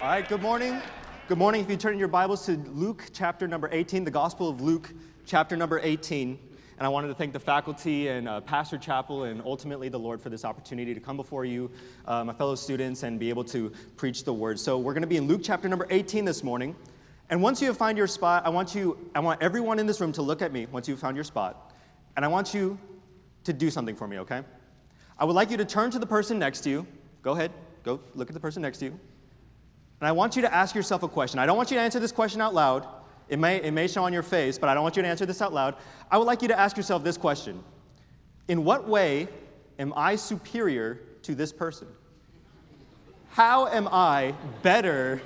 All right, good morning. Good morning. If you turn your Bibles to Luke chapter number 18, the Gospel of Luke chapter number 18. And I wanted to thank the faculty and uh, Pastor Chappell and ultimately the Lord for this opportunity to come before you, uh, my fellow students, and be able to preach the word. So we're going to be in Luke chapter number 18 this morning. And once you found your spot, I want you, I want everyone in this room to look at me once you've found your spot. And I want you to do something for me, okay? I would like you to turn to the person next to you. Go ahead, go look at the person next to you. And I want you to ask yourself a question. I don't want you to answer this question out loud. It may, it may show on your face, but I don't want you to answer this out loud. I would like you to ask yourself this question In what way am I superior to this person? How am I better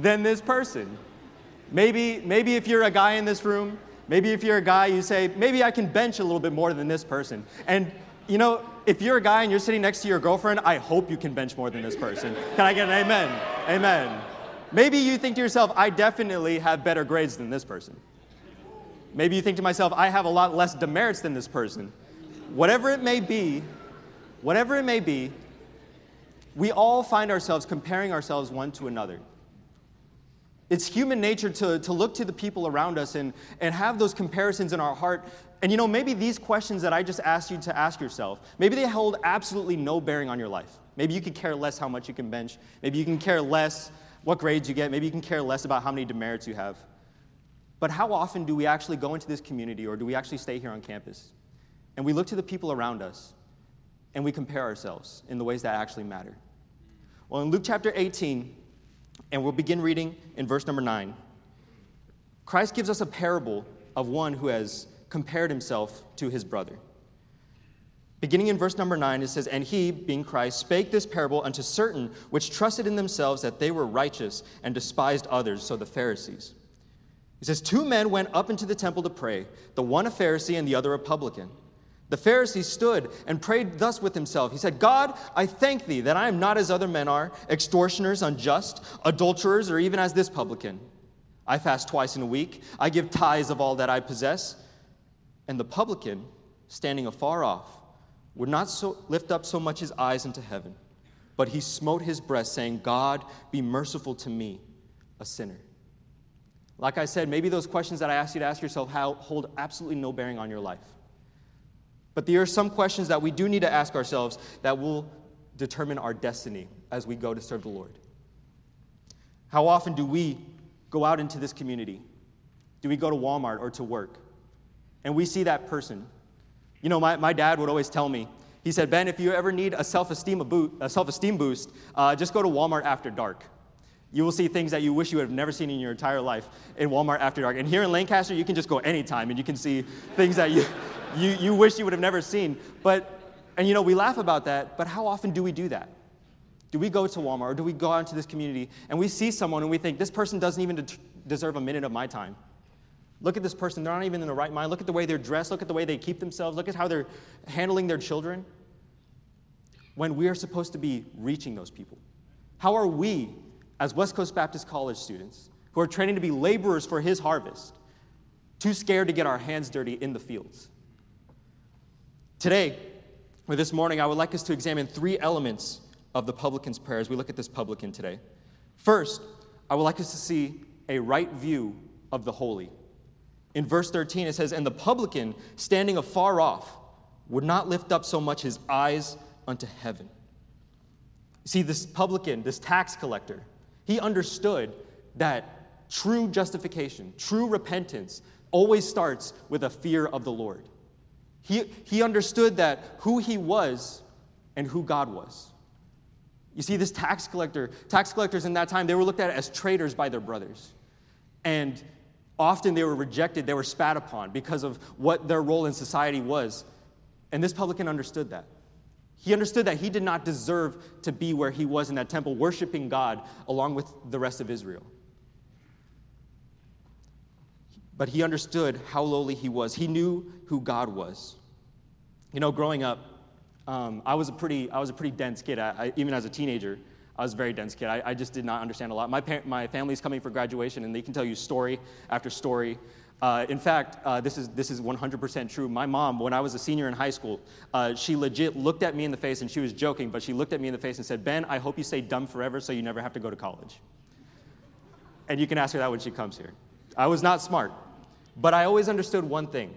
than this person? Maybe, maybe if you're a guy in this room, maybe if you're a guy, you say, maybe I can bench a little bit more than this person. And you know, if you're a guy and you're sitting next to your girlfriend, I hope you can bench more than this person. Can I get an amen? Amen. Maybe you think to yourself, I definitely have better grades than this person. Maybe you think to myself, I have a lot less demerits than this person. Whatever it may be, whatever it may be, we all find ourselves comparing ourselves one to another. It's human nature to, to look to the people around us and, and have those comparisons in our heart and you know, maybe these questions that I just asked you to ask yourself, maybe they hold absolutely no bearing on your life. Maybe you could care less how much you can bench. Maybe you can care less what grades you get. Maybe you can care less about how many demerits you have. But how often do we actually go into this community or do we actually stay here on campus? And we look to the people around us and we compare ourselves in the ways that actually matter. Well, in Luke chapter 18, and we'll begin reading in verse number 9, Christ gives us a parable of one who has compared himself to his brother. Beginning in verse number 9, it says, And he, being Christ, spake this parable unto certain which trusted in themselves that they were righteous and despised others, so the Pharisees. He says, Two men went up into the temple to pray, the one a Pharisee and the other a publican. The Pharisee stood and prayed thus with himself. He said, God, I thank thee that I am not as other men are, extortioners, unjust, adulterers, or even as this publican. I fast twice in a week. I give tithes of all that I possess. And the publican, standing afar off, would not so lift up so much his eyes into heaven, but he smote his breast, saying, God, be merciful to me, a sinner. Like I said, maybe those questions that I asked you to ask yourself hold absolutely no bearing on your life. But there are some questions that we do need to ask ourselves that will determine our destiny as we go to serve the Lord. How often do we go out into this community? Do we go to Walmart or to work? And we see that person. You know, my, my dad would always tell me, he said, Ben, if you ever need a self esteem a self-esteem boost, uh, just go to Walmart after dark. You will see things that you wish you would have never seen in your entire life in Walmart after dark. And here in Lancaster, you can just go anytime and you can see things that you, you, you wish you would have never seen. But, and you know, we laugh about that, but how often do we do that? Do we go to Walmart or do we go out into this community and we see someone and we think, this person doesn't even de- deserve a minute of my time? Look at this person, they're not even in the right mind. Look at the way they're dressed, look at the way they keep themselves, look at how they're handling their children. When we are supposed to be reaching those people. How are we, as West Coast Baptist College students, who are training to be laborers for his harvest, too scared to get our hands dirty in the fields? Today, or this morning, I would like us to examine three elements of the publican's prayer as we look at this publican today. First, I would like us to see a right view of the holy. In verse 13, it says, And the publican, standing afar off, would not lift up so much his eyes unto heaven. You see, this publican, this tax collector, he understood that true justification, true repentance, always starts with a fear of the Lord. He, he understood that who he was and who God was. You see, this tax collector, tax collectors in that time, they were looked at as traitors by their brothers. And Often they were rejected, they were spat upon because of what their role in society was. And this publican understood that. He understood that he did not deserve to be where he was in that temple, worshiping God along with the rest of Israel. But he understood how lowly he was. He knew who God was. You know, growing up, um, I, was a pretty, I was a pretty dense kid. I, I, even as a teenager, I was a very dense kid. I, I just did not understand a lot. My, par- my family's coming for graduation, and they can tell you story after story. Uh, in fact, uh, this, is, this is 100% true. My mom, when I was a senior in high school, uh, she legit looked at me in the face, and she was joking, but she looked at me in the face and said, Ben, I hope you stay dumb forever so you never have to go to college. And you can ask her that when she comes here. I was not smart, but I always understood one thing.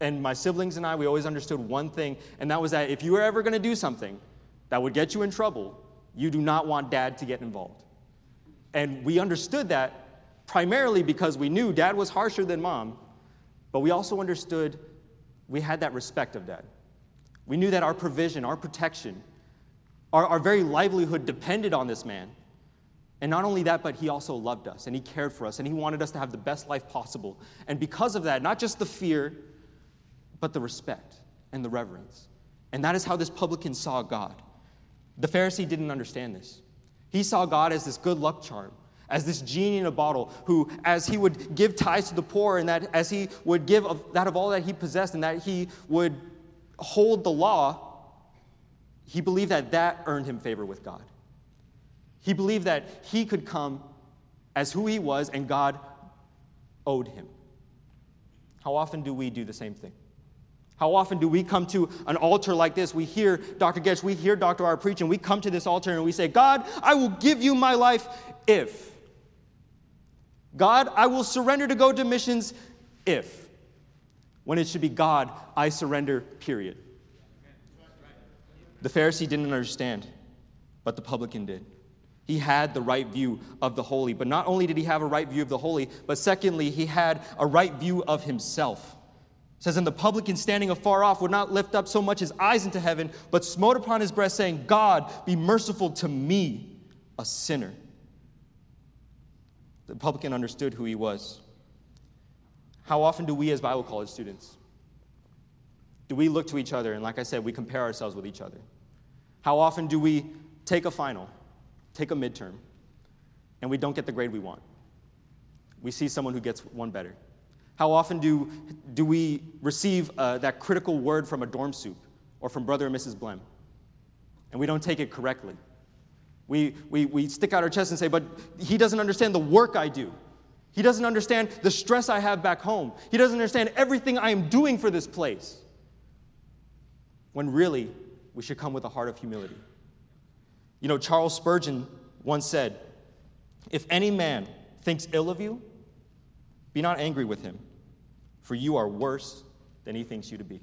And my siblings and I, we always understood one thing, and that was that if you were ever going to do something that would get you in trouble, you do not want dad to get involved. And we understood that primarily because we knew dad was harsher than mom, but we also understood we had that respect of dad. We knew that our provision, our protection, our, our very livelihood depended on this man. And not only that, but he also loved us and he cared for us and he wanted us to have the best life possible. And because of that, not just the fear, but the respect and the reverence. And that is how this publican saw God. The Pharisee didn't understand this. He saw God as this good luck charm, as this genie in a bottle, who, as he would give tithes to the poor, and that as he would give of, that of all that he possessed, and that he would hold the law, he believed that that earned him favor with God. He believed that he could come as who he was, and God owed him. How often do we do the same thing? How often do we come to an altar like this? We hear Dr. Goetsch, we hear Dr. R preach, and we come to this altar and we say, God, I will give you my life if. God, I will surrender to go to missions if. When it should be, God, I surrender, period. The Pharisee didn't understand, but the publican did. He had the right view of the holy. But not only did he have a right view of the holy, but secondly, he had a right view of himself. It says, And the publican standing afar off would not lift up so much his eyes into heaven, but smote upon his breast, saying, God, be merciful to me, a sinner. The publican understood who he was. How often do we, as Bible college students, do we look to each other and, like I said, we compare ourselves with each other? How often do we take a final, take a midterm, and we don't get the grade we want? We see someone who gets one better. How often do, do we receive uh, that critical word from a dorm soup or from Brother and Mrs. Blem? And we don't take it correctly. We, we, we stick out our chest and say, but he doesn't understand the work I do. He doesn't understand the stress I have back home. He doesn't understand everything I am doing for this place. When really, we should come with a heart of humility. You know, Charles Spurgeon once said, If any man thinks ill of you, be not angry with him, for you are worse than he thinks you to be.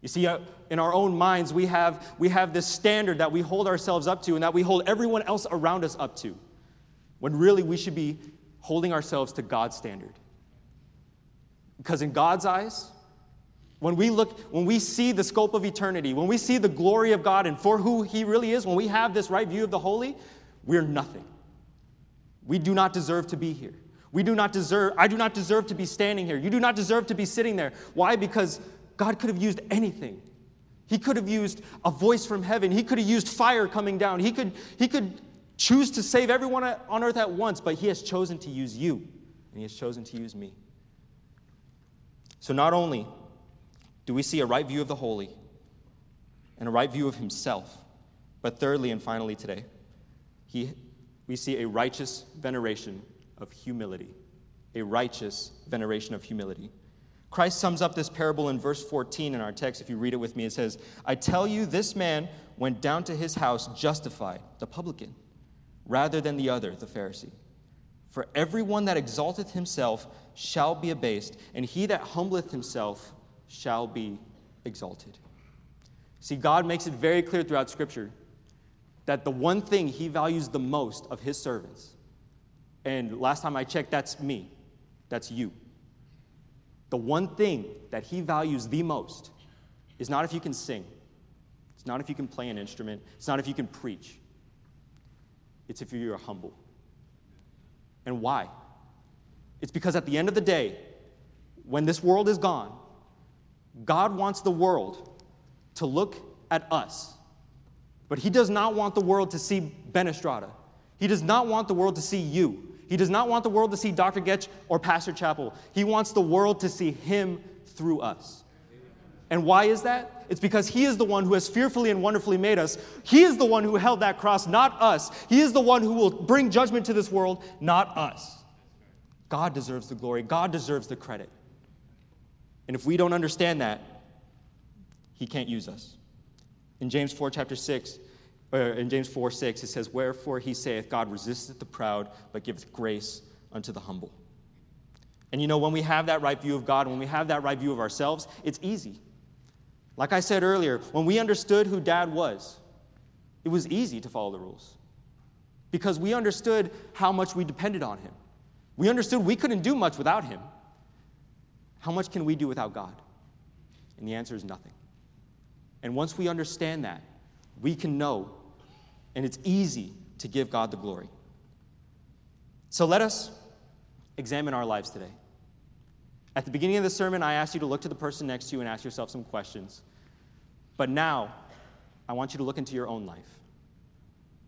You see, uh, in our own minds, we have, we have this standard that we hold ourselves up to and that we hold everyone else around us up to, when really we should be holding ourselves to God's standard. Because in God's eyes, when we look, when we see the scope of eternity, when we see the glory of God and for who He really is, when we have this right view of the holy, we're nothing. We do not deserve to be here. We do not deserve, I do not deserve to be standing here. You do not deserve to be sitting there. Why? Because God could have used anything. He could have used a voice from heaven. He could have used fire coming down. He could, he could choose to save everyone on earth at once, but He has chosen to use you, and He has chosen to use me. So not only do we see a right view of the holy and a right view of Himself, but thirdly and finally today, he, we see a righteous veneration of humility, a righteous veneration of humility. Christ sums up this parable in verse 14 in our text. If you read it with me, it says, I tell you, this man went down to his house justified, the publican, rather than the other, the Pharisee. For everyone that exalteth himself shall be abased, and he that humbleth himself shall be exalted. See, God makes it very clear throughout Scripture that the one thing he values the most of his servants and last time I checked, that's me. That's you. The one thing that he values the most is not if you can sing, it's not if you can play an instrument, it's not if you can preach, it's if you're humble. And why? It's because at the end of the day, when this world is gone, God wants the world to look at us. But He does not want the world to see Ben Estrada. He does not want the world to see you. He does not want the world to see Dr. Goetsch or Pastor Chappell. He wants the world to see him through us. And why is that? It's because He is the one who has fearfully and wonderfully made us. He is the one who held that cross, not us. He is the one who will bring judgment to this world, not us. God deserves the glory, God deserves the credit. And if we don't understand that, He can't use us. In James 4, chapter 6, or in James 4, 6, it says, Wherefore he saith, God resisteth the proud, but giveth grace unto the humble. And you know, when we have that right view of God, when we have that right view of ourselves, it's easy. Like I said earlier, when we understood who dad was, it was easy to follow the rules because we understood how much we depended on him. We understood we couldn't do much without him. How much can we do without God? And the answer is nothing. And once we understand that, we can know, and it's easy to give God the glory. So let us examine our lives today. At the beginning of the sermon, I asked you to look to the person next to you and ask yourself some questions. But now, I want you to look into your own life.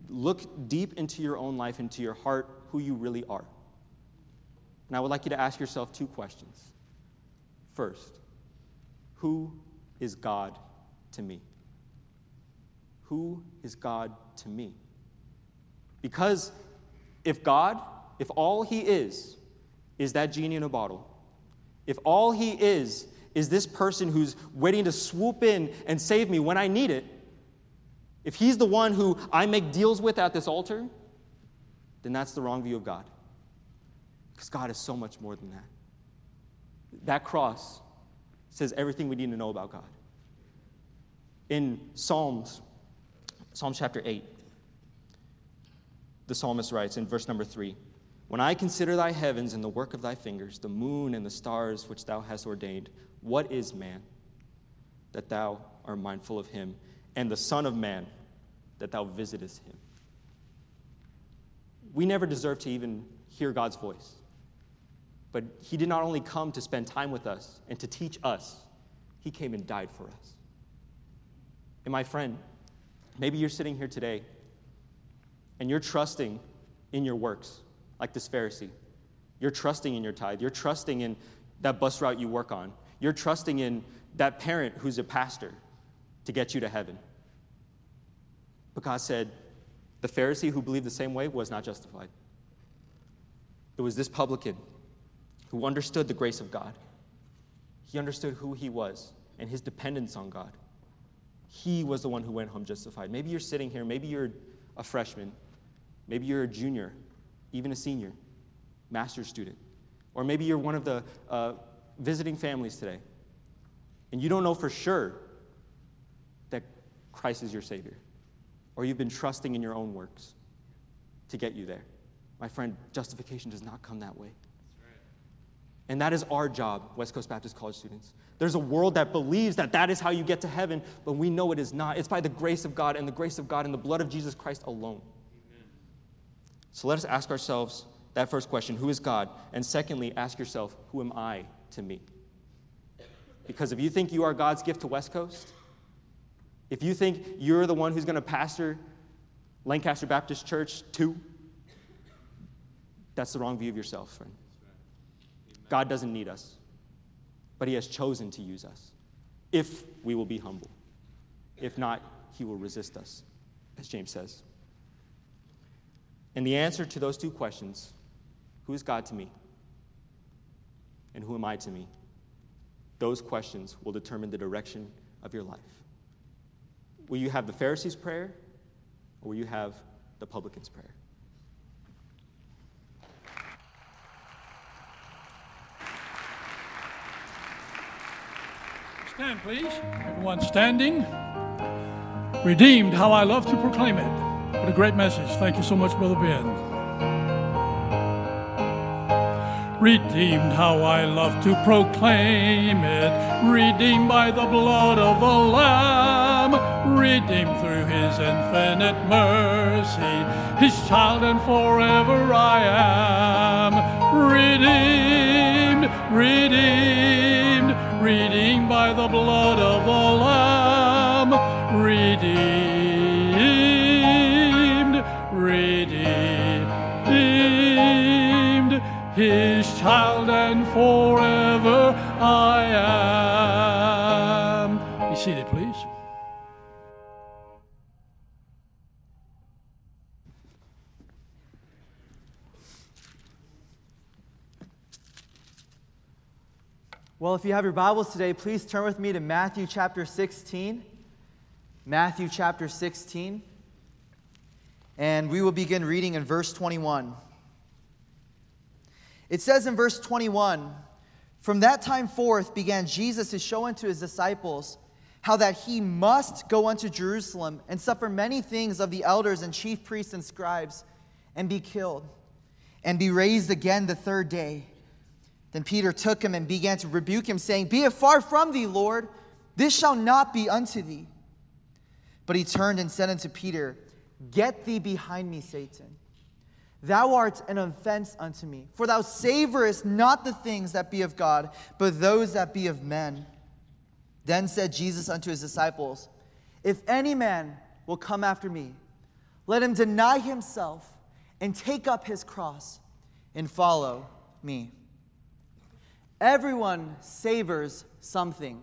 Look deep into your own life, into your heart, who you really are. And I would like you to ask yourself two questions. First, who is God to me? Who is God to me? Because if God, if all He is, is that genie in a bottle, if all He is, is this person who's waiting to swoop in and save me when I need it, if He's the one who I make deals with at this altar, then that's the wrong view of God. Because God is so much more than that. That cross says everything we need to know about God. In Psalms Psalm chapter 8. The psalmist writes in verse number 3 When I consider thy heavens and the work of thy fingers, the moon and the stars which thou hast ordained, what is man that thou art mindful of him, and the Son of Man that thou visitest him? We never deserve to even hear God's voice. But he did not only come to spend time with us and to teach us, he came and died for us. And my friend, Maybe you're sitting here today and you're trusting in your works, like this Pharisee. You're trusting in your tithe. You're trusting in that bus route you work on. You're trusting in that parent who's a pastor to get you to heaven. But God said, the Pharisee who believed the same way was not justified. It was this publican who understood the grace of God. He understood who he was and his dependence on God. He was the one who went home justified. Maybe you're sitting here, maybe you're a freshman, maybe you're a junior, even a senior, master's student, or maybe you're one of the uh, visiting families today, and you don't know for sure that Christ is your Savior, or you've been trusting in your own works to get you there. My friend, justification does not come that way. And that is our job, West Coast Baptist College students. There's a world that believes that that is how you get to heaven, but we know it is not. It's by the grace of God and the grace of God and the blood of Jesus Christ alone. Amen. So let us ask ourselves that first question who is God? And secondly, ask yourself, who am I to me? Because if you think you are God's gift to West Coast, if you think you're the one who's going to pastor Lancaster Baptist Church too, that's the wrong view of yourself, friend. God doesn't need us, but He has chosen to use us if we will be humble. If not, He will resist us, as James says. And the answer to those two questions who is God to me? And who am I to me? Those questions will determine the direction of your life. Will you have the Pharisees' prayer, or will you have the publican's prayer? Stand, please. Everyone standing. Redeemed, how I love to proclaim it. What a great message. Thank you so much, Brother Ben. Redeemed, how I love to proclaim it. Redeemed by the blood of the Lamb. Redeemed through his infinite mercy. His child, and forever I am. Redeemed, redeemed redeemed by the blood of the Lamb, redeemed, redeemed, his child, and forever I am. Well, if you have your Bibles today, please turn with me to Matthew chapter 16. Matthew chapter 16. And we will begin reading in verse 21. It says in verse 21 From that time forth began Jesus to show unto his disciples how that he must go unto Jerusalem and suffer many things of the elders and chief priests and scribes and be killed and be raised again the third day. Then Peter took him and began to rebuke him, saying, Be it far from thee, Lord, this shall not be unto thee. But he turned and said unto Peter, Get thee behind me, Satan. Thou art an offense unto me, for thou savorest not the things that be of God, but those that be of men. Then said Jesus unto his disciples, If any man will come after me, let him deny himself and take up his cross and follow me. Everyone savors something.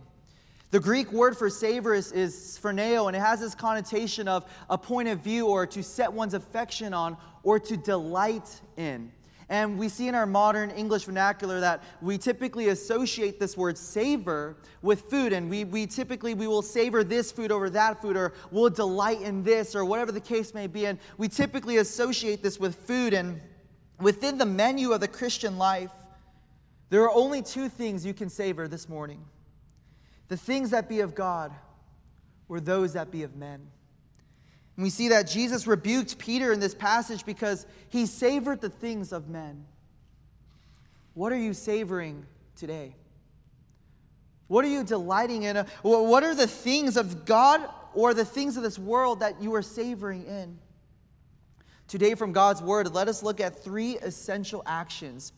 The Greek word for savor is, is phroneo, and it has this connotation of a point of view or to set one's affection on or to delight in. And we see in our modern English vernacular that we typically associate this word savor with food. And we, we typically, we will savor this food over that food, or we'll delight in this, or whatever the case may be. And we typically associate this with food. And within the menu of the Christian life, there are only two things you can savor this morning the things that be of God, or those that be of men. And we see that Jesus rebuked Peter in this passage because he savored the things of men. What are you savoring today? What are you delighting in? What are the things of God or the things of this world that you are savoring in? Today, from God's Word, let us look at three essential actions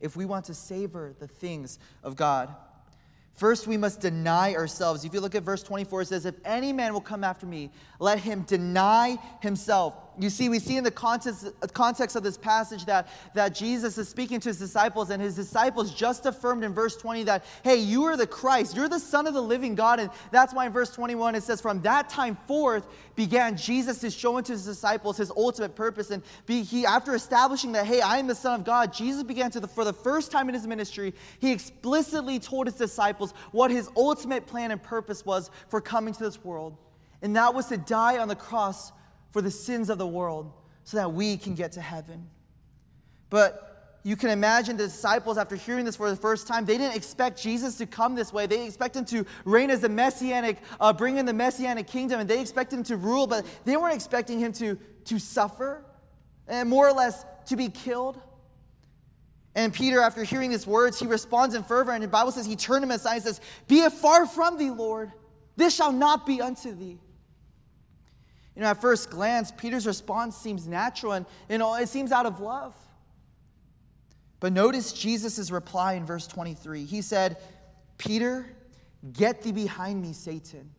if we want to savor the things of God. First, we must deny ourselves. If you look at verse 24, it says, If any man will come after me, let him deny himself. You see, we see in the context, context of this passage that, that Jesus is speaking to his disciples, and his disciples just affirmed in verse 20 that, hey, you are the Christ, you're the Son of the living God. And that's why in verse 21 it says, From that time forth began Jesus to show unto his disciples his ultimate purpose. And be, he, after establishing that, hey, I am the Son of God, Jesus began to, the, for the first time in his ministry, he explicitly told his disciples what his ultimate plan and purpose was for coming to this world. And that was to die on the cross for the sins of the world so that we can get to heaven. But you can imagine the disciples, after hearing this for the first time, they didn't expect Jesus to come this way. They expect him to reign as the messianic, uh, bring in the messianic kingdom, and they expect him to rule, but they weren't expecting him to, to suffer and more or less to be killed. And Peter, after hearing these words, he responds in fervor, and the Bible says he turned him aside and says, Be it far from thee, Lord. This shall not be unto thee. You know, at first glance, Peter's response seems natural and you know, it seems out of love. But notice Jesus' reply in verse 23. He said, Peter, get thee behind me, Satan.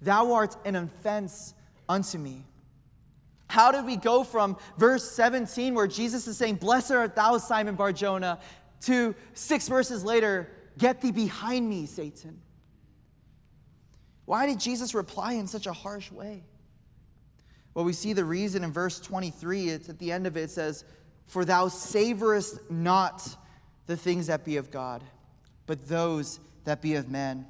Thou art an offense unto me. How did we go from verse 17, where Jesus is saying, Blessed art thou, Simon Barjona, to six verses later, Get thee behind me, Satan? Why did Jesus reply in such a harsh way? Well, we see the reason in verse 23. It's at the end of it, it says, For thou savorest not the things that be of God, but those that be of men.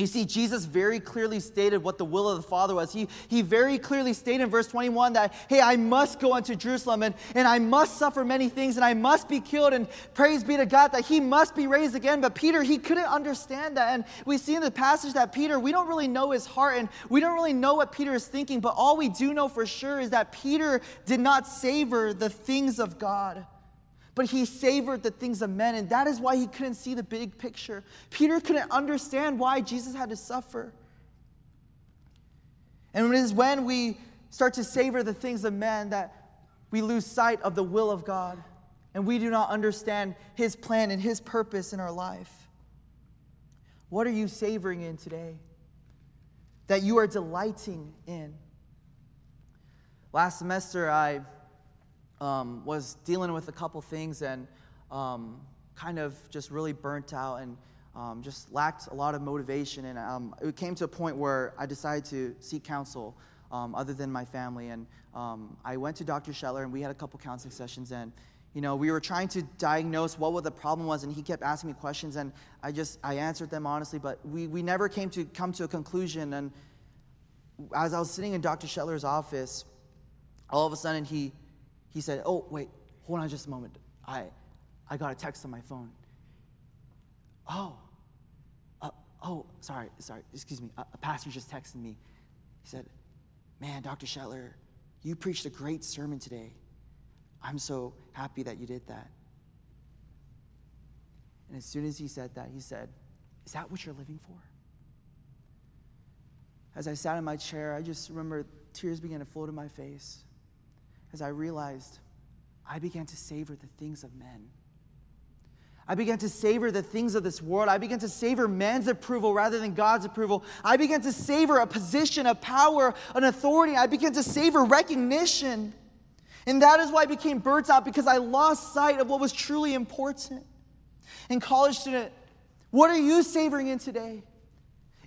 You see, Jesus very clearly stated what the will of the Father was. He, he very clearly stated in verse 21 that, hey, I must go unto Jerusalem and, and I must suffer many things and I must be killed. And praise be to God that he must be raised again. But Peter, he couldn't understand that. And we see in the passage that Peter, we don't really know his heart and we don't really know what Peter is thinking. But all we do know for sure is that Peter did not savor the things of God but he savored the things of men, and that is why he couldn't see the big picture. Peter couldn't understand why Jesus had to suffer. And it is when we start to savor the things of men that we lose sight of the will of God, and we do not understand his plan and his purpose in our life. What are you savoring in today? That you are delighting in? Last semester, I um, was dealing with a couple things and um, kind of just really burnt out and um, just lacked a lot of motivation. And um, it came to a point where I decided to seek counsel um, other than my family. And um, I went to Dr. Shetler and we had a couple counseling sessions. And you know, we were trying to diagnose what, the problem was, and he kept asking me questions, and I just, I answered them honestly, but we, we never came to come to a conclusion. And as I was sitting in Dr. Shetler's office, all of a sudden he, he said, oh, wait, hold on just a moment. I, I got a text on my phone. Oh, uh, oh, sorry, sorry, excuse me. A, a pastor just texted me. He said, man, Dr. Shetler, you preached a great sermon today. I'm so happy that you did that. And as soon as he said that, he said, Is that what you're living for? As I sat in my chair, I just remember tears began to flow to my face as I realized I began to savor the things of men. I began to savor the things of this world. I began to savor man's approval rather than God's approval. I began to savor a position a power, an authority. I began to savor recognition. And that is why I became burnt out because I lost sight of what was truly important. And college student, what are you savoring in today?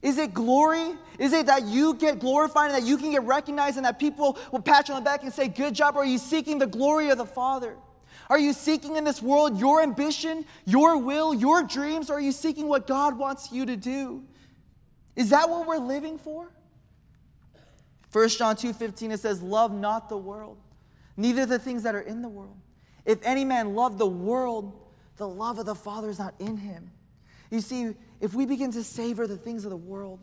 Is it glory? Is it that you get glorified and that you can get recognized and that people will pat you on the back and say, Good job? Or are you seeking the glory of the Father? Are you seeking in this world your ambition, your will, your dreams, or are you seeking what God wants you to do? Is that what we're living for? 1 John 2:15 it says, Love not the world, neither the things that are in the world. If any man love the world, the love of the Father is not in him. You see, if we begin to savor the things of the world,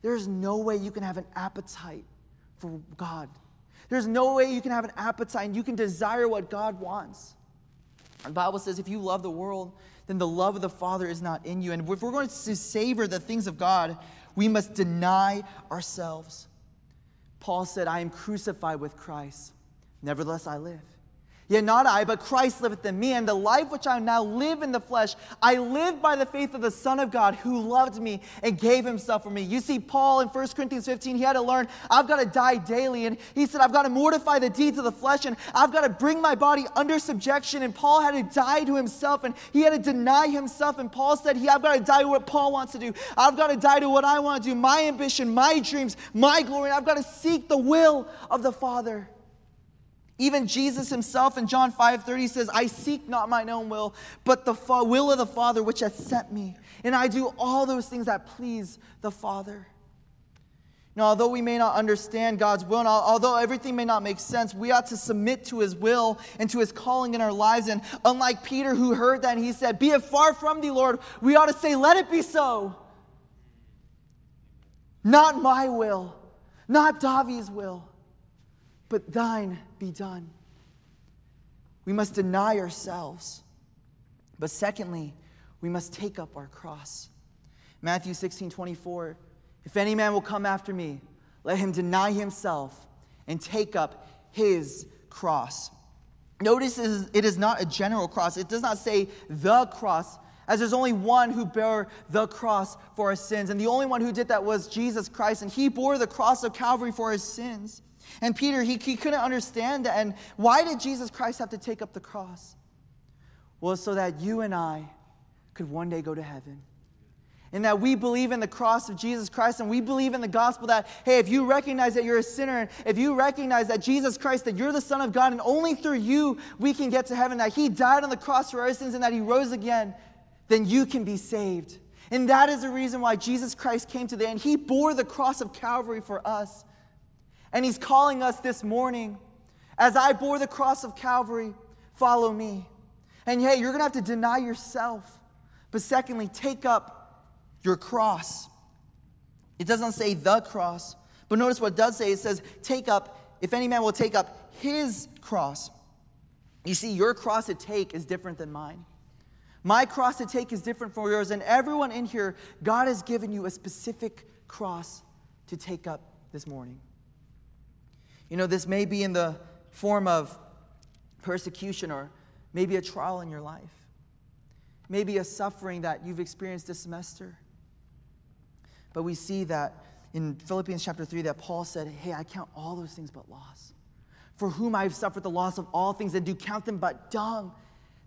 there's no way you can have an appetite for God. There's no way you can have an appetite and you can desire what God wants. The Bible says if you love the world, then the love of the Father is not in you. And if we're going to savor the things of God, we must deny ourselves. Paul said, I am crucified with Christ. Nevertheless, I live. Yet not I, but Christ liveth in me. And the life which I now live in the flesh, I live by the faith of the Son of God who loved me and gave himself for me. You see, Paul in 1 Corinthians 15, he had to learn, I've got to die daily. And he said, I've got to mortify the deeds of the flesh and I've got to bring my body under subjection. And Paul had to die to himself and he had to deny himself. And Paul said, he, I've got to die to what Paul wants to do. I've got to die to what I want to do, my ambition, my dreams, my glory. And I've got to seek the will of the Father. Even Jesus himself in John 5 30 says, I seek not mine own will, but the fa- will of the Father which hath sent me. And I do all those things that please the Father. Now, although we may not understand God's will, and although everything may not make sense, we ought to submit to His will and to His calling in our lives. And unlike Peter, who heard that and he said, Be it far from thee, Lord, we ought to say, Let it be so. Not my will, not Davi's will, but thine be done. We must deny ourselves. But secondly, we must take up our cross. Matthew 16 24. If any man will come after me, let him deny himself and take up his cross. Notice it is not a general cross. It does not say the cross, as there's only one who bore the cross for our sins. And the only one who did that was Jesus Christ. And he bore the cross of Calvary for his sins. And Peter, he, he couldn't understand that. And why did Jesus Christ have to take up the cross? Well, so that you and I could one day go to heaven. And that we believe in the cross of Jesus Christ and we believe in the gospel that, hey, if you recognize that you're a sinner, and if you recognize that Jesus Christ, that you're the Son of God, and only through you we can get to heaven, that He died on the cross for our sins and that He rose again, then you can be saved. And that is the reason why Jesus Christ came to the end. He bore the cross of Calvary for us. And he's calling us this morning as I bore the cross of Calvary, follow me. And hey, you're going to have to deny yourself. But secondly, take up your cross. It doesn't say the cross, but notice what it does say. It says, take up, if any man will take up his cross. You see, your cross to take is different than mine. My cross to take is different from yours. And everyone in here, God has given you a specific cross to take up this morning. You know, this may be in the form of persecution or maybe a trial in your life, maybe a suffering that you've experienced this semester. But we see that in Philippians chapter 3 that Paul said, Hey, I count all those things but loss. For whom I have suffered the loss of all things and do count them but dung,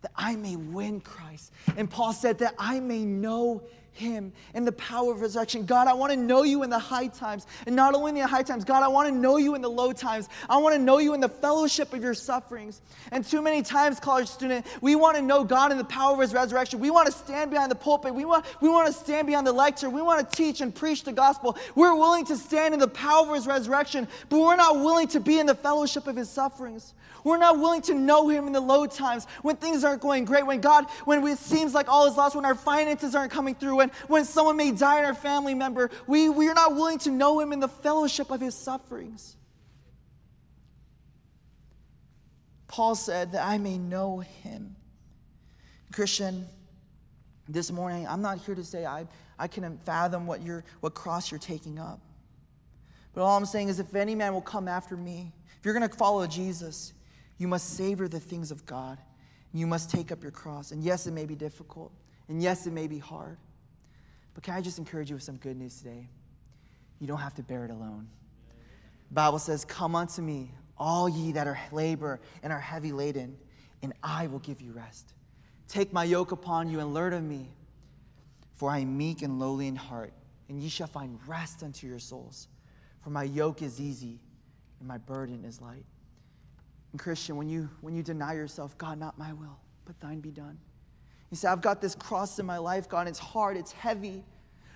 that I may win Christ. And Paul said that I may know him and the power of resurrection. God, I want to know you in the high times. And not only in the high times, God, I want to know you in the low times. I want to know you in the fellowship of your sufferings. And too many times, college student, we want to know God in the power of his resurrection. We want to stand behind the pulpit. We want, we want to stand behind the lecture. We want to teach and preach the gospel. We're willing to stand in the power of his resurrection, but we're not willing to be in the fellowship of his sufferings. We're not willing to know Him in the low times, when things aren't going great, when God, when it seems like all is lost, when our finances aren't coming through, when, when someone may die in our family member. We, we are not willing to know Him in the fellowship of His sufferings. Paul said that I may know Him. Christian, this morning, I'm not here to say I, I can fathom what, you what cross you're taking up. But all I'm saying is if any man will come after me, if you're going to follow Jesus, you must savor the things of God. You must take up your cross. And yes, it may be difficult. And yes, it may be hard. But can I just encourage you with some good news today? You don't have to bear it alone. The Bible says, Come unto me, all ye that are labor and are heavy laden, and I will give you rest. Take my yoke upon you and learn of me, for I am meek and lowly in heart, and ye shall find rest unto your souls. For my yoke is easy and my burden is light. And Christian, when you when you deny yourself, God, not my will, but thine be done. You say, I've got this cross in my life, God, it's hard, it's heavy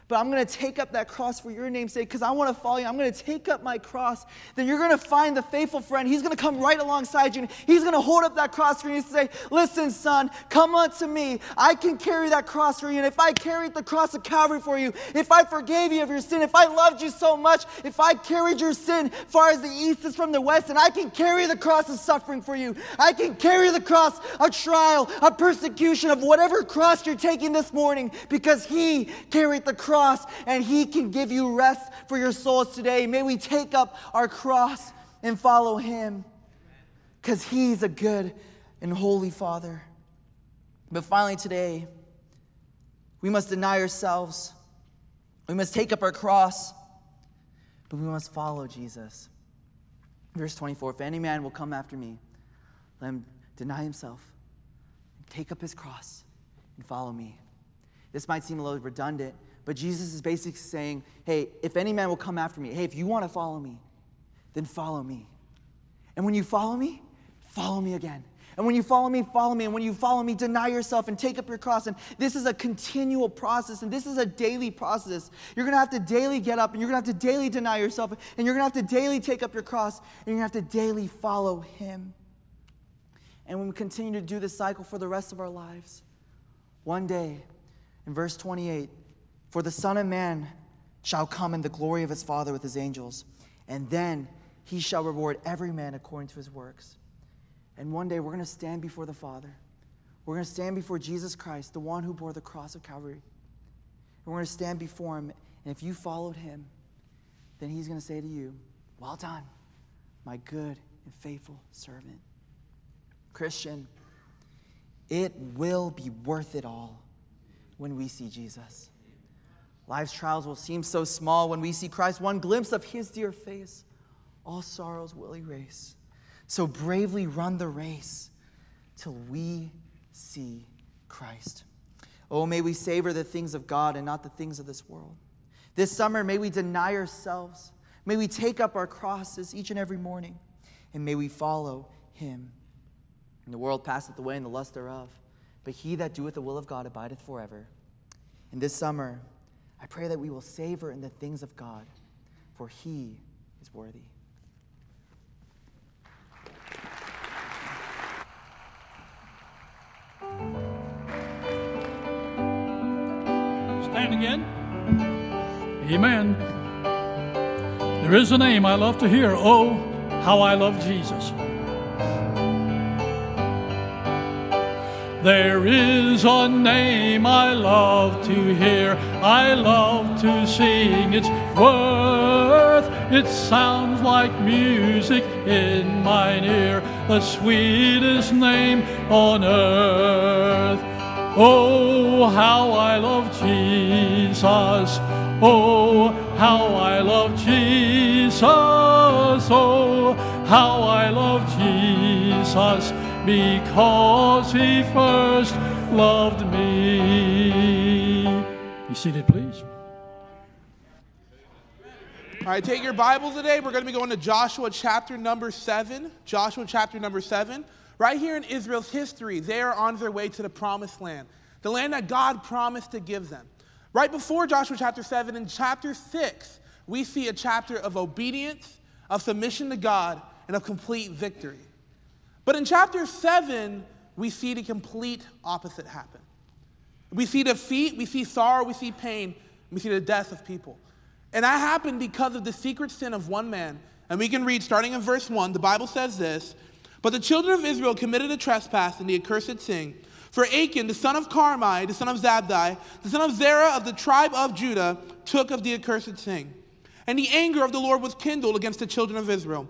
but I'm going to take up that cross for your name's sake because I want to follow you. I'm going to take up my cross. Then you're going to find the faithful friend. He's going to come right alongside you he's going to hold up that cross for you and say, Listen, son, come unto me. I can carry that cross for you. And if I carried the cross of Calvary for you, if I forgave you of your sin, if I loved you so much, if I carried your sin far as the east is from the west, and I can carry the cross of suffering for you, I can carry the cross of trial, of persecution, of whatever cross you're taking this morning because he carried the cross cross and He can give you rest for your souls today. May we take up our cross and follow Him because He's a good and holy Father. But finally, today, we must deny ourselves. We must take up our cross, but we must follow Jesus. Verse 24 If any man will come after me, let him deny himself, take up his cross, and follow me. This might seem a little redundant, but Jesus is basically saying, hey, if any man will come after me, hey, if you want to follow me, then follow me. And when you follow me, follow me again. And when you follow me, follow me. And when you follow me, deny yourself and take up your cross. And this is a continual process, and this is a daily process. You're going to have to daily get up, and you're going to have to daily deny yourself, and you're going to have to daily take up your cross, and you're going to have to daily follow Him. And when we continue to do this cycle for the rest of our lives, one day, in verse 28, for the Son of Man shall come in the glory of his Father with his angels, and then he shall reward every man according to his works. And one day we're going to stand before the Father. We're going to stand before Jesus Christ, the one who bore the cross of Calvary. And we're going to stand before him. And if you followed him, then he's going to say to you, Well done, my good and faithful servant. Christian, it will be worth it all when we see Jesus. Life's trials will seem so small when we see Christ, one glimpse of his dear face. All sorrows will erase. So bravely run the race till we see Christ. Oh, may we savor the things of God and not the things of this world. This summer, may we deny ourselves. May we take up our crosses each and every morning. And may we follow him. And the world passeth away and the lust thereof. But he that doeth the will of God abideth forever. And this summer, I pray that we will savor in the things of God, for He is worthy. Stand again. Amen. There is a name I love to hear. Oh, how I love Jesus. There is a name I love to hear, I love to sing its worth. It sounds like music in mine ear, the sweetest name on earth. Oh, how I love Jesus. Oh, how I love Jesus. Oh, how I love Jesus because he first loved me. Be seated, please. All right, take your Bible today. We're going to be going to Joshua chapter number seven. Joshua chapter number seven. Right here in Israel's history, they are on their way to the promised land, the land that God promised to give them. Right before Joshua chapter 7, in chapter 6, we see a chapter of obedience, of submission to God, and of complete victory. But in chapter 7, we see the complete opposite happen. We see defeat, we see sorrow, we see pain, we see the death of people. And that happened because of the secret sin of one man. And we can read starting in verse 1, the Bible says this But the children of Israel committed a trespass in the accursed thing. For Achan, the son of Carmi, the son of Zabdi, the son of Zerah of the tribe of Judah, took of the accursed thing. And the anger of the Lord was kindled against the children of Israel.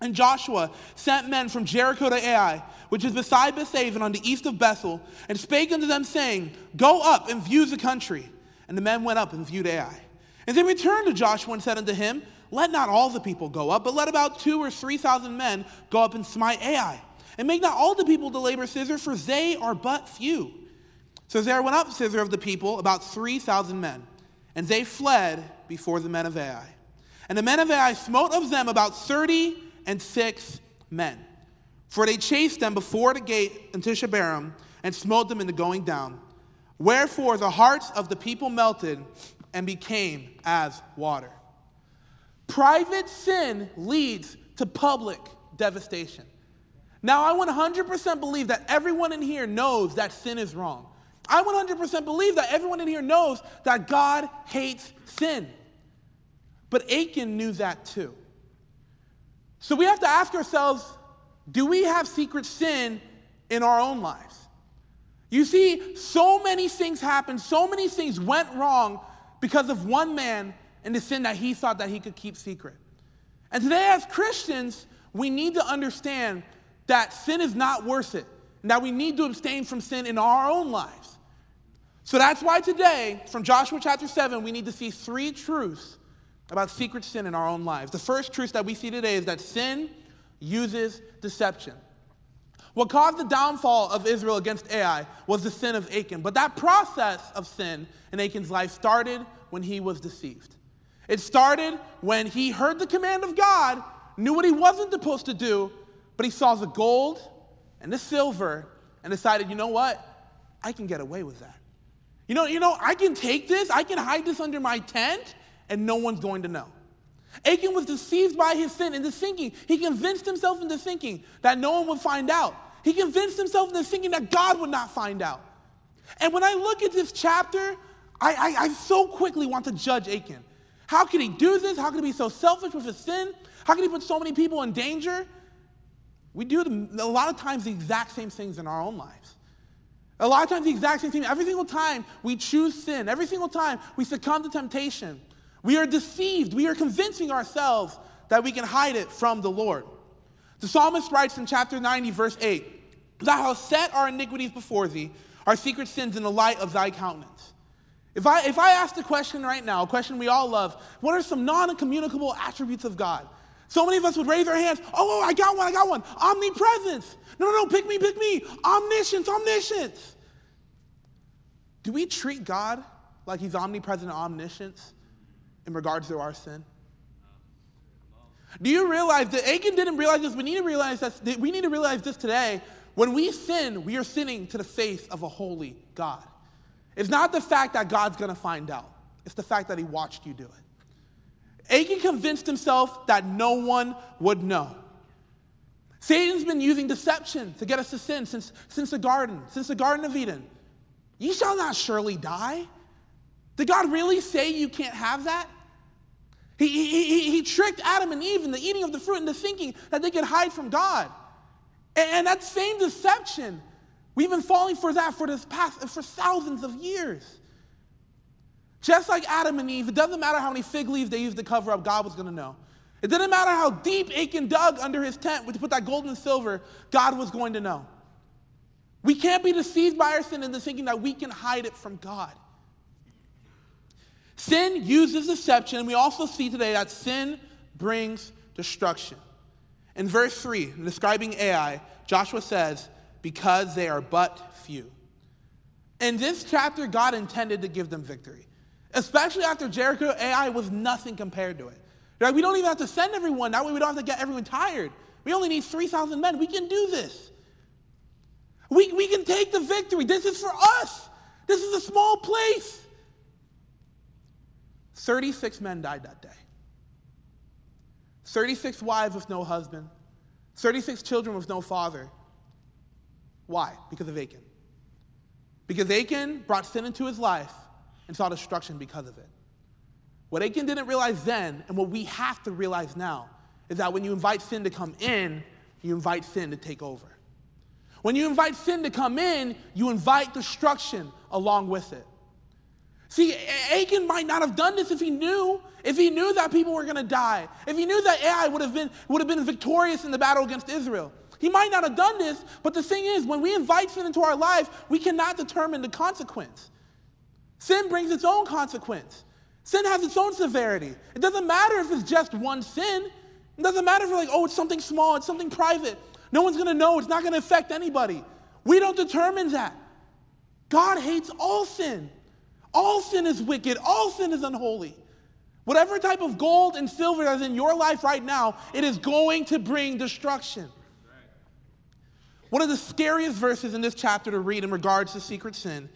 And Joshua sent men from Jericho to Ai, which is beside Bethaven on the east of Bethel, and spake unto them, saying, Go up and view the country. And the men went up and viewed Ai. And they returned to Joshua and said unto him, Let not all the people go up, but let about two or three thousand men go up and smite Ai. And make not all the people to labor thither, for they are but few. So there went up thither of the people about three thousand men, and they fled before the men of Ai. And the men of Ai smote of them about thirty and six men. For they chased them before the gate unto Shebarim, and smote them in the going down. Wherefore the hearts of the people melted and became as water. Private sin leads to public devastation. Now, I 100% believe that everyone in here knows that sin is wrong. I 100% believe that everyone in here knows that God hates sin. But Achan knew that too. So we have to ask ourselves do we have secret sin in our own lives? You see, so many things happened, so many things went wrong because of one man and the sin that he thought that he could keep secret. And today, as Christians, we need to understand that sin is not worth it, and that we need to abstain from sin in our own lives. So that's why today, from Joshua chapter 7, we need to see three truths about secret sin in our own lives. The first truth that we see today is that sin uses deception. What caused the downfall of Israel against Ai was the sin of Achan. But that process of sin in Achan's life started when he was deceived. It started when he heard the command of God, knew what he wasn't supposed to do, but he saw the gold and the silver and decided, you know what? I can get away with that. You know, you know, I can take this, I can hide this under my tent, and no one's going to know. Achan was deceived by his sin into thinking, he convinced himself into thinking that no one would find out. He convinced himself into thinking that God would not find out. And when I look at this chapter, I, I, I so quickly want to judge Achan. How can he do this? How can he be so selfish with his sin? How can he put so many people in danger? We do a lot of times the exact same things in our own lives. A lot of times the exact same thing. Every single time we choose sin, every single time we succumb to temptation, we are deceived. We are convincing ourselves that we can hide it from the Lord. The psalmist writes in chapter 90, verse 8, Thou hast set our iniquities before thee, our secret sins in the light of thy countenance. If I, if I ask the question right now, a question we all love, what are some non communicable attributes of God? So many of us would raise our hands, oh, oh, I got one, I got one. Omnipresence. No, no, no, pick me, pick me. Omniscience, omniscience. Do we treat God like he's omnipresent and omniscient in regards to our sin? Do you realize that Achan didn't realize this? We need to realize that we need to realize this today. When we sin, we are sinning to the face of a holy God. It's not the fact that God's gonna find out, it's the fact that he watched you do it. Achan convinced himself that no one would know. Satan's been using deception to get us to sin since, since the garden, since the Garden of Eden. You shall not surely die. Did God really say you can't have that? He, he, he, tricked Adam and Eve in the eating of the fruit into thinking that they could hide from God. And, and that same deception, we've been falling for that for this past for thousands of years. Just like Adam and Eve, it doesn't matter how many fig leaves they used to cover up, God was going to know. It didn't matter how deep Achan dug under his tent to put that gold and silver, God was going to know. We can't be deceived by our sin into thinking that we can hide it from God. Sin uses deception, and we also see today that sin brings destruction. In verse 3, describing Ai, Joshua says, because they are but few. In this chapter, God intended to give them victory, especially after Jericho. Ai was nothing compared to it. We don't even have to send everyone. That way, we don't have to get everyone tired. We only need 3,000 men. We can do this. We, we can take the victory. This is for us. This is a small place. 36 men died that day. 36 wives with no husband. 36 children with no father. Why? Because of Achan. Because Achan brought sin into his life and saw destruction because of it. What Achan didn't realize then, and what we have to realize now, is that when you invite sin to come in, you invite sin to take over. When you invite sin to come in, you invite destruction along with it. See, Achan might not have done this if he knew, if he knew that people were going to die, if he knew that Ai would have been would have been victorious in the battle against Israel. He might not have done this, but the thing is, when we invite sin into our life, we cannot determine the consequence. Sin brings its own consequence. Sin has its own severity. It doesn't matter if it's just one sin. It doesn't matter if you're like, oh, it's something small, it's something private. No one's gonna know, it's not gonna affect anybody. We don't determine that. God hates all sin. All sin is wicked, all sin is unholy. Whatever type of gold and silver that is in your life right now, it is going to bring destruction. One of the scariest verses in this chapter to read in regards to secret sin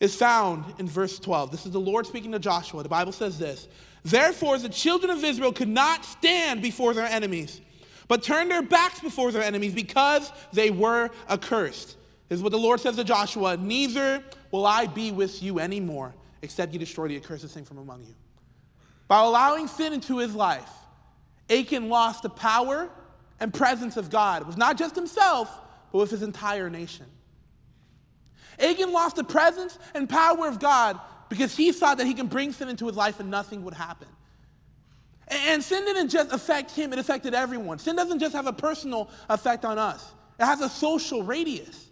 is found in verse 12. This is the Lord speaking to Joshua. The Bible says this Therefore, the children of Israel could not stand before their enemies, but turned their backs before their enemies because they were accursed. This is what the Lord says to Joshua Neither will I be with you anymore, except you destroy the accursed thing from among you. By allowing sin into his life, Achan lost the power and presence of God. It was not just himself, but with his entire nation. Achan lost the presence and power of God because he thought that he can bring sin into his life and nothing would happen. And sin didn't just affect him, it affected everyone. Sin doesn't just have a personal effect on us, it has a social radius.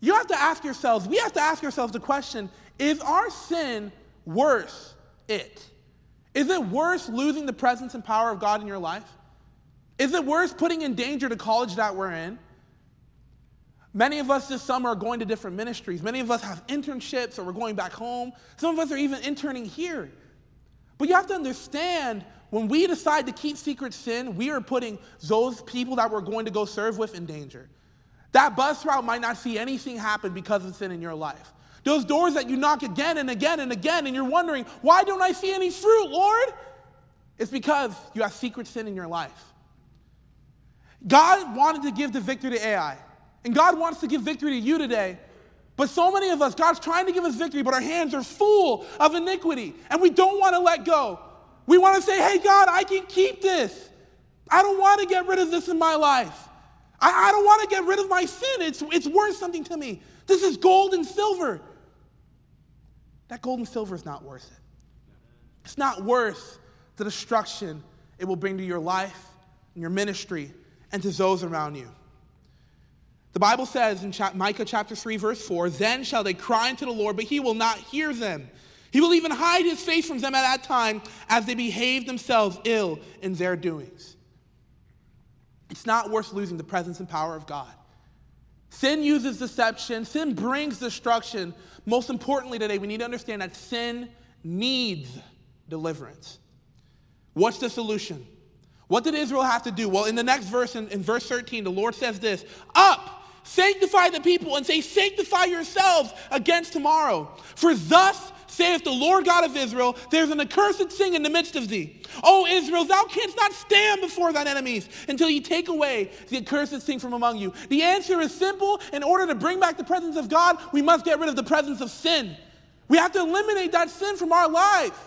You have to ask yourselves, we have to ask ourselves the question is our sin worth it? Is it worth losing the presence and power of God in your life? Is it worth putting in danger the college that we're in? Many of us this summer are going to different ministries. Many of us have internships or we're going back home. Some of us are even interning here. But you have to understand when we decide to keep secret sin, we are putting those people that we're going to go serve with in danger. That bus route might not see anything happen because of sin in your life. Those doors that you knock again and again and again, and you're wondering, why don't I see any fruit, Lord? It's because you have secret sin in your life. God wanted to give the victory to Ai. And God wants to give victory to you today. But so many of us, God's trying to give us victory, but our hands are full of iniquity, and we don't want to let go. We want to say, hey, God, I can keep this. I don't want to get rid of this in my life. I, I don't want to get rid of my sin. It's, it's worth something to me. This is gold and silver. That gold and silver is not worth it. It's not worth the destruction it will bring to your life and your ministry and to those around you. The Bible says in Micah chapter 3, verse 4 Then shall they cry unto the Lord, but he will not hear them. He will even hide his face from them at that time as they behave themselves ill in their doings. It's not worth losing the presence and power of God. Sin uses deception, sin brings destruction. Most importantly, today, we need to understand that sin needs deliverance. What's the solution? What did Israel have to do? Well, in the next verse, in, in verse 13, the Lord says this Up! Sanctify the people and say, Sanctify yourselves against tomorrow. For thus saith the Lord God of Israel, there's an accursed thing in the midst of thee. O Israel, thou canst not stand before thine enemies until ye take away the accursed thing from among you. The answer is simple. In order to bring back the presence of God, we must get rid of the presence of sin. We have to eliminate that sin from our life.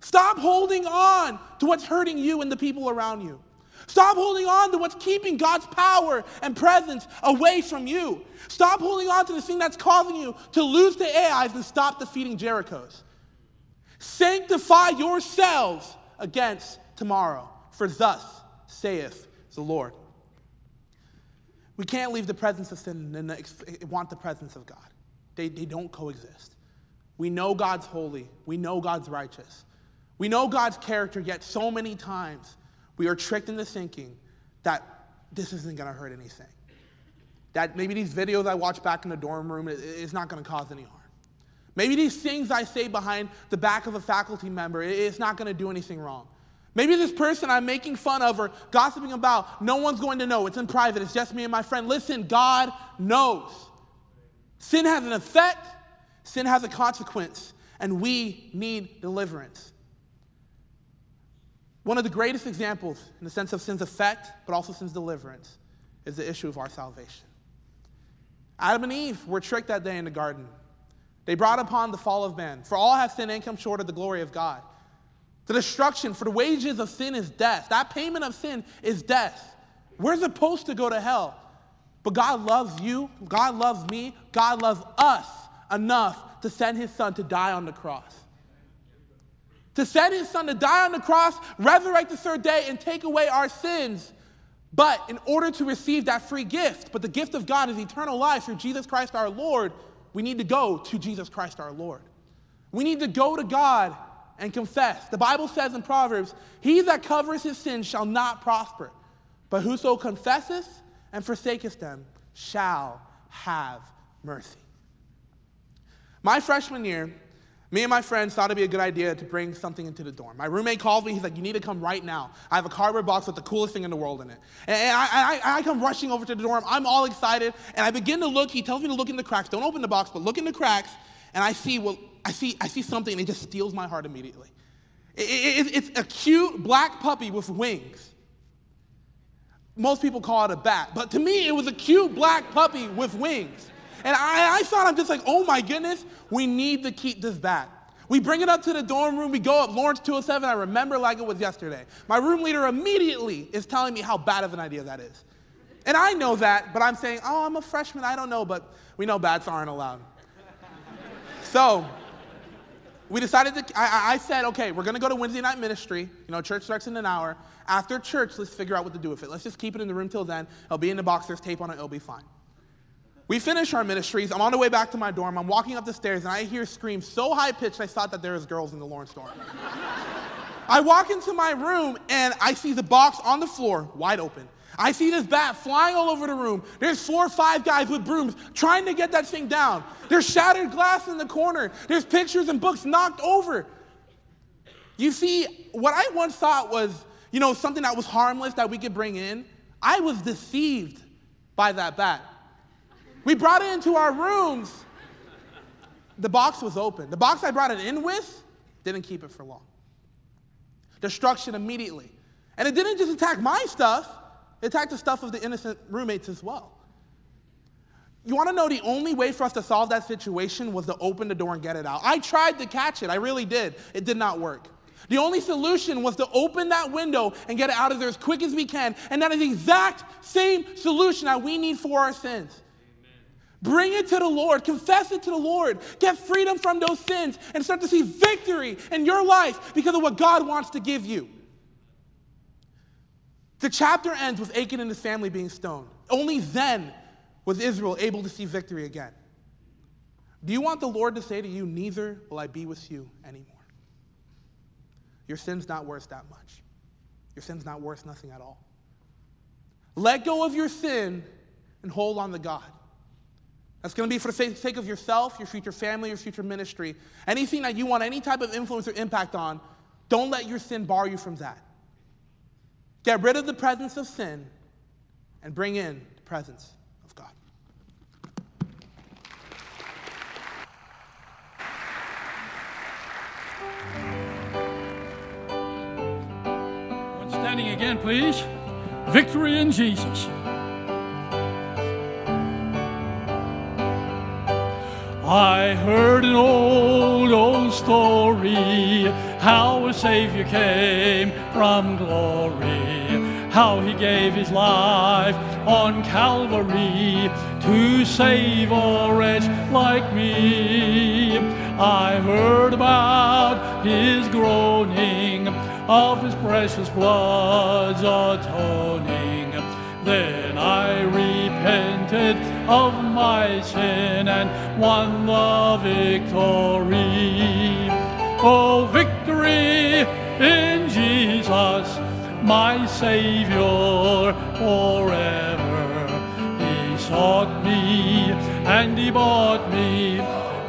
Stop holding on to what's hurting you and the people around you. Stop holding on to what's keeping God's power and presence away from you. Stop holding on to the thing that's causing you to lose the Ai's and stop defeating Jerichos. Sanctify yourselves against tomorrow, for thus saith the Lord. We can't leave the presence of sin and want the presence of God. They, they don't coexist. We know God's holy, we know God's righteous, we know God's character, yet so many times we are tricked into thinking that this isn't going to hurt anything, that maybe these videos I watch back in the dorm room is not going to cause any harm. Maybe these things I say behind the back of a faculty member, it's not going to do anything wrong. Maybe this person I'm making fun of or gossiping about, no one's going to know. It's in private, it's just me and my friend. Listen, God knows. Sin has an effect, sin has a consequence, and we need deliverance. One of the greatest examples in the sense of sin's effect, but also sin's deliverance, is the issue of our salvation. Adam and Eve were tricked that day in the garden. They brought upon the fall of man. For all have sinned and come short of the glory of God. The destruction for the wages of sin is death. That payment of sin is death. We're supposed to go to hell. But God loves you, God loves me, God loves us enough to send his son to die on the cross. To send his son to die on the cross, resurrect the third day, and take away our sins. But in order to receive that free gift, but the gift of God is eternal life through Jesus Christ our Lord, we need to go to Jesus Christ our Lord. We need to go to God and confess. The Bible says in Proverbs, He that covers his sins shall not prosper, but whoso confesseth and forsaketh them shall have mercy. My freshman year, me and my friends thought it'd be a good idea to bring something into the dorm. My roommate called me. He's like, You need to come right now. I have a cardboard box with the coolest thing in the world in it. And, I, I, I come rushing over to the dorm. I'm all excited. And I begin to look. He tells me to look in the cracks. Don't open the box, but look in the cracks. And I see, well, I see, I see something, and it just steals my heart immediately. It, it, it's a cute black puppy with wings. Most people call it a bat, but to me, it was a cute black puppy with wings. And I, I thought, I'm just like, oh my goodness, we need to keep this bat. We bring it up to the dorm room. We go up Lawrence 207. I remember like it was yesterday. My room leader immediately is telling me how bad of an idea that is. And I know that, but I'm saying, oh, I'm a freshman. I don't know, but we know bats aren't allowed. so we decided to, I, I said, okay, we're going to go to Wednesday night ministry. You know, church starts in an hour. After church, let's figure out what to do with it. Let's just keep it in the room till then. It'll be in the box. There's tape on it. It'll be fine. We finish our ministries. I'm on the way back to my dorm. I'm walking up the stairs and I hear screams so high pitched I thought that there was girls in the Lawrence dorm. I walk into my room and I see the box on the floor, wide open. I see this bat flying all over the room. There's four or five guys with brooms trying to get that thing down. There's shattered glass in the corner. There's pictures and books knocked over. You see, what I once thought was, you know, something that was harmless that we could bring in, I was deceived by that bat. We brought it into our rooms. The box was open. The box I brought it in with didn't keep it for long. Destruction immediately. And it didn't just attack my stuff, it attacked the stuff of the innocent roommates as well. You want to know the only way for us to solve that situation was to open the door and get it out. I tried to catch it, I really did. It did not work. The only solution was to open that window and get it out of there as quick as we can. And that is the exact same solution that we need for our sins. Bring it to the Lord, confess it to the Lord, get freedom from those sins, and start to see victory in your life because of what God wants to give you. The chapter ends with Achan and his family being stoned. Only then was Israel able to see victory again. Do you want the Lord to say to you, Neither will I be with you anymore? Your sin's not worth that much. Your sin's not worth nothing at all. Let go of your sin and hold on to God. That's going to be for the sake of yourself, your future family, your future ministry. Anything that you want any type of influence or impact on, don't let your sin bar you from that. Get rid of the presence of sin and bring in the presence of God. Standing again, please. Victory in Jesus. I heard an old, old story how a Savior came from glory, how he gave his life on Calvary to save a wretch like me. I heard about his groaning, of his precious blood's atoning. Then I repented of my sin and won the victory. Oh, victory in Jesus, my Savior forever. He sought me, and he bought me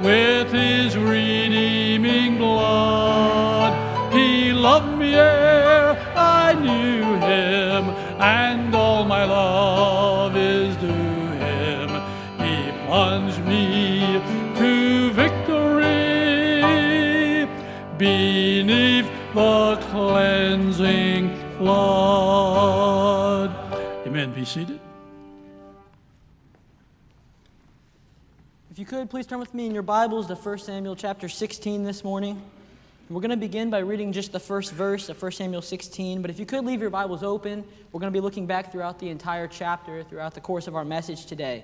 with his redeeming blood. He loved me ere I knew him, and all my love Amen. Be seated. If you could, please turn with me in your Bibles to 1 Samuel chapter 16 this morning. We're going to begin by reading just the first verse of 1 Samuel 16, but if you could leave your Bibles open, we're going to be looking back throughout the entire chapter throughout the course of our message today.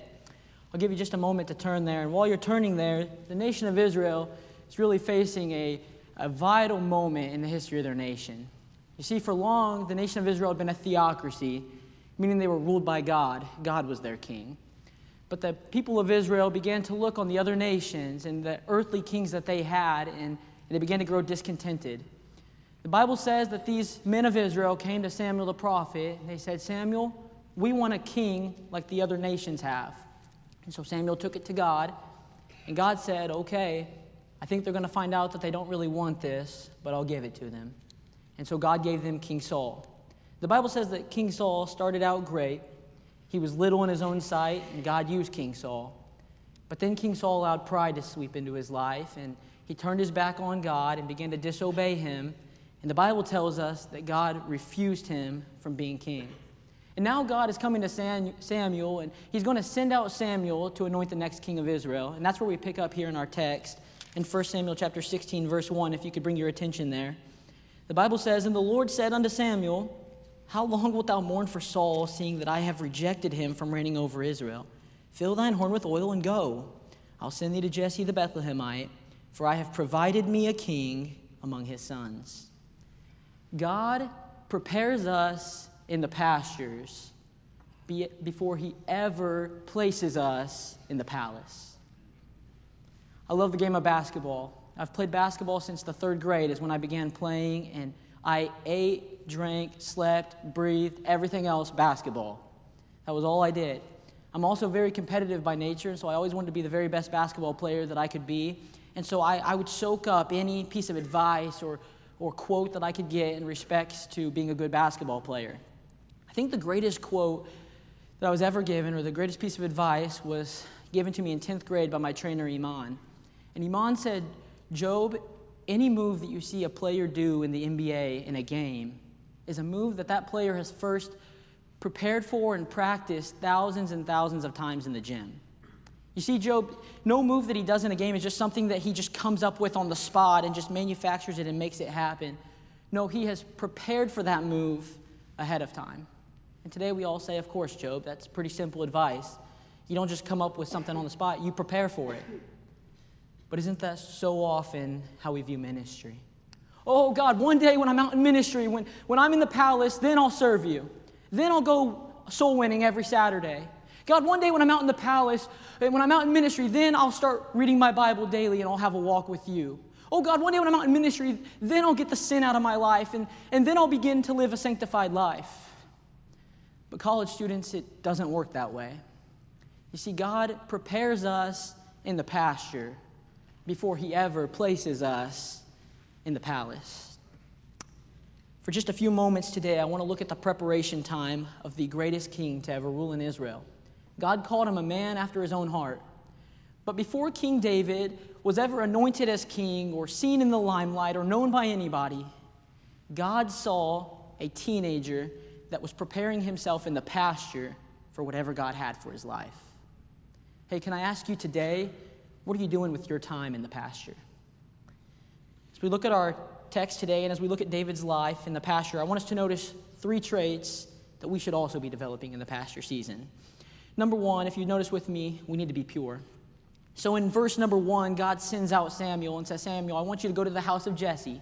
I'll give you just a moment to turn there, and while you're turning there, the nation of Israel is really facing a, a vital moment in the history of their nation. You see, for long, the nation of Israel had been a theocracy, meaning they were ruled by God. God was their king. But the people of Israel began to look on the other nations and the earthly kings that they had, and they began to grow discontented. The Bible says that these men of Israel came to Samuel the prophet, and they said, Samuel, we want a king like the other nations have. And so Samuel took it to God, and God said, Okay, I think they're going to find out that they don't really want this, but I'll give it to them. And so God gave them King Saul. The Bible says that King Saul started out great. He was little in his own sight, and God used King Saul. But then King Saul allowed pride to sweep into his life, and he turned his back on God and began to disobey him. And the Bible tells us that God refused him from being king. And now God is coming to Samuel, and he's going to send out Samuel to anoint the next king of Israel. And that's where we pick up here in our text in 1 Samuel chapter 16, verse 1, if you could bring your attention there. The Bible says, And the Lord said unto Samuel, how long wilt thou mourn for Saul, seeing that I have rejected him from reigning over Israel? Fill thine horn with oil and go. I'll send thee to Jesse the Bethlehemite, for I have provided me a king among his sons. God prepares us in the pastures before he ever places us in the palace. I love the game of basketball. I've played basketball since the third grade, is when I began playing, and I ate drank, slept, breathed, everything else basketball. That was all I did. I'm also very competitive by nature, so I always wanted to be the very best basketball player that I could be. And so I, I would soak up any piece of advice or, or quote that I could get in respects to being a good basketball player. I think the greatest quote that I was ever given, or the greatest piece of advice, was given to me in 10th grade by my trainer, Iman. And Iman said, Job, any move that you see a player do in the NBA in a game, is a move that that player has first prepared for and practiced thousands and thousands of times in the gym. You see, Job, no move that he does in a game is just something that he just comes up with on the spot and just manufactures it and makes it happen. No, he has prepared for that move ahead of time. And today we all say, of course, Job, that's pretty simple advice. You don't just come up with something on the spot, you prepare for it. But isn't that so often how we view ministry? Oh, God, one day when I'm out in ministry, when, when I'm in the palace, then I'll serve you. Then I'll go soul winning every Saturday. God, one day when I'm out in the palace, eh, when I'm out in ministry, then I'll start reading my Bible daily and I'll have a walk with you. Oh God, one day when I'm out in ministry, then I'll get the sin out of my life and, and then I'll begin to live a sanctified life. But college students, it doesn't work that way. You see, God prepares us in the pasture before He ever places us in the palace. For just a few moments today, I want to look at the preparation time of the greatest king to ever rule in Israel. God called him a man after his own heart. But before King David was ever anointed as king or seen in the limelight or known by anybody, God saw a teenager that was preparing himself in the pasture for whatever God had for his life. Hey, can I ask you today, what are you doing with your time in the pasture? We look at our text today and as we look at David's life in the pasture, I want us to notice three traits that we should also be developing in the pasture season. Number one, if you notice with me, we need to be pure. So in verse number one, God sends out Samuel and says, Samuel, I want you to go to the house of Jesse.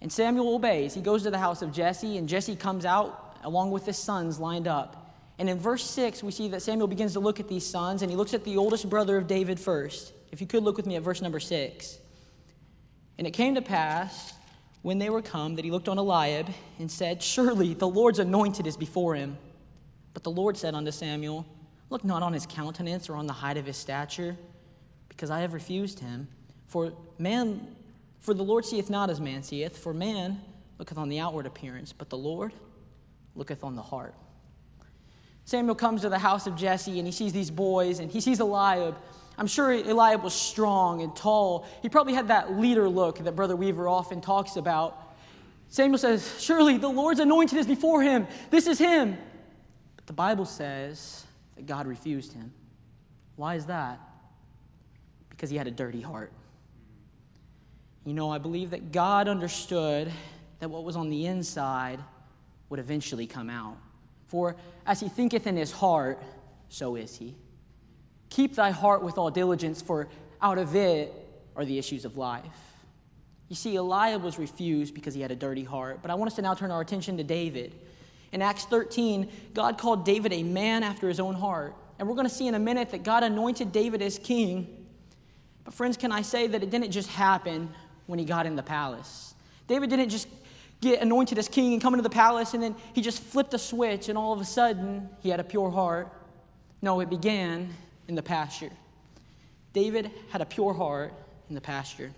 And Samuel obeys. He goes to the house of Jesse, and Jesse comes out along with his sons lined up. And in verse 6, we see that Samuel begins to look at these sons, and he looks at the oldest brother of David first. If you could look with me at verse number 6. And it came to pass, when they were come, that he looked on Eliab and said, Surely the Lord's anointed is before him. But the Lord said unto Samuel, Look not on his countenance or on the height of his stature, because I have refused him. For man, for the Lord seeth not as man seeth, for man looketh on the outward appearance, but the Lord looketh on the heart. Samuel comes to the house of Jesse and he sees these boys and he sees Eliab. I'm sure Eliab was strong and tall. He probably had that leader look that Brother Weaver often talks about. Samuel says, Surely the Lord's anointed is before him. This is him. But the Bible says that God refused him. Why is that? Because he had a dirty heart. You know, I believe that God understood that what was on the inside would eventually come out. For as he thinketh in his heart, so is he. Keep thy heart with all diligence, for out of it are the issues of life. You see, Eliab was refused because he had a dirty heart. But I want us to now turn our attention to David. In Acts 13, God called David a man after his own heart. And we're going to see in a minute that God anointed David as king. But, friends, can I say that it didn't just happen when he got in the palace? David didn't just get anointed as king and come into the palace and then he just flipped a switch and all of a sudden he had a pure heart. No, it began in the pasture. David had a pure heart in the pasture.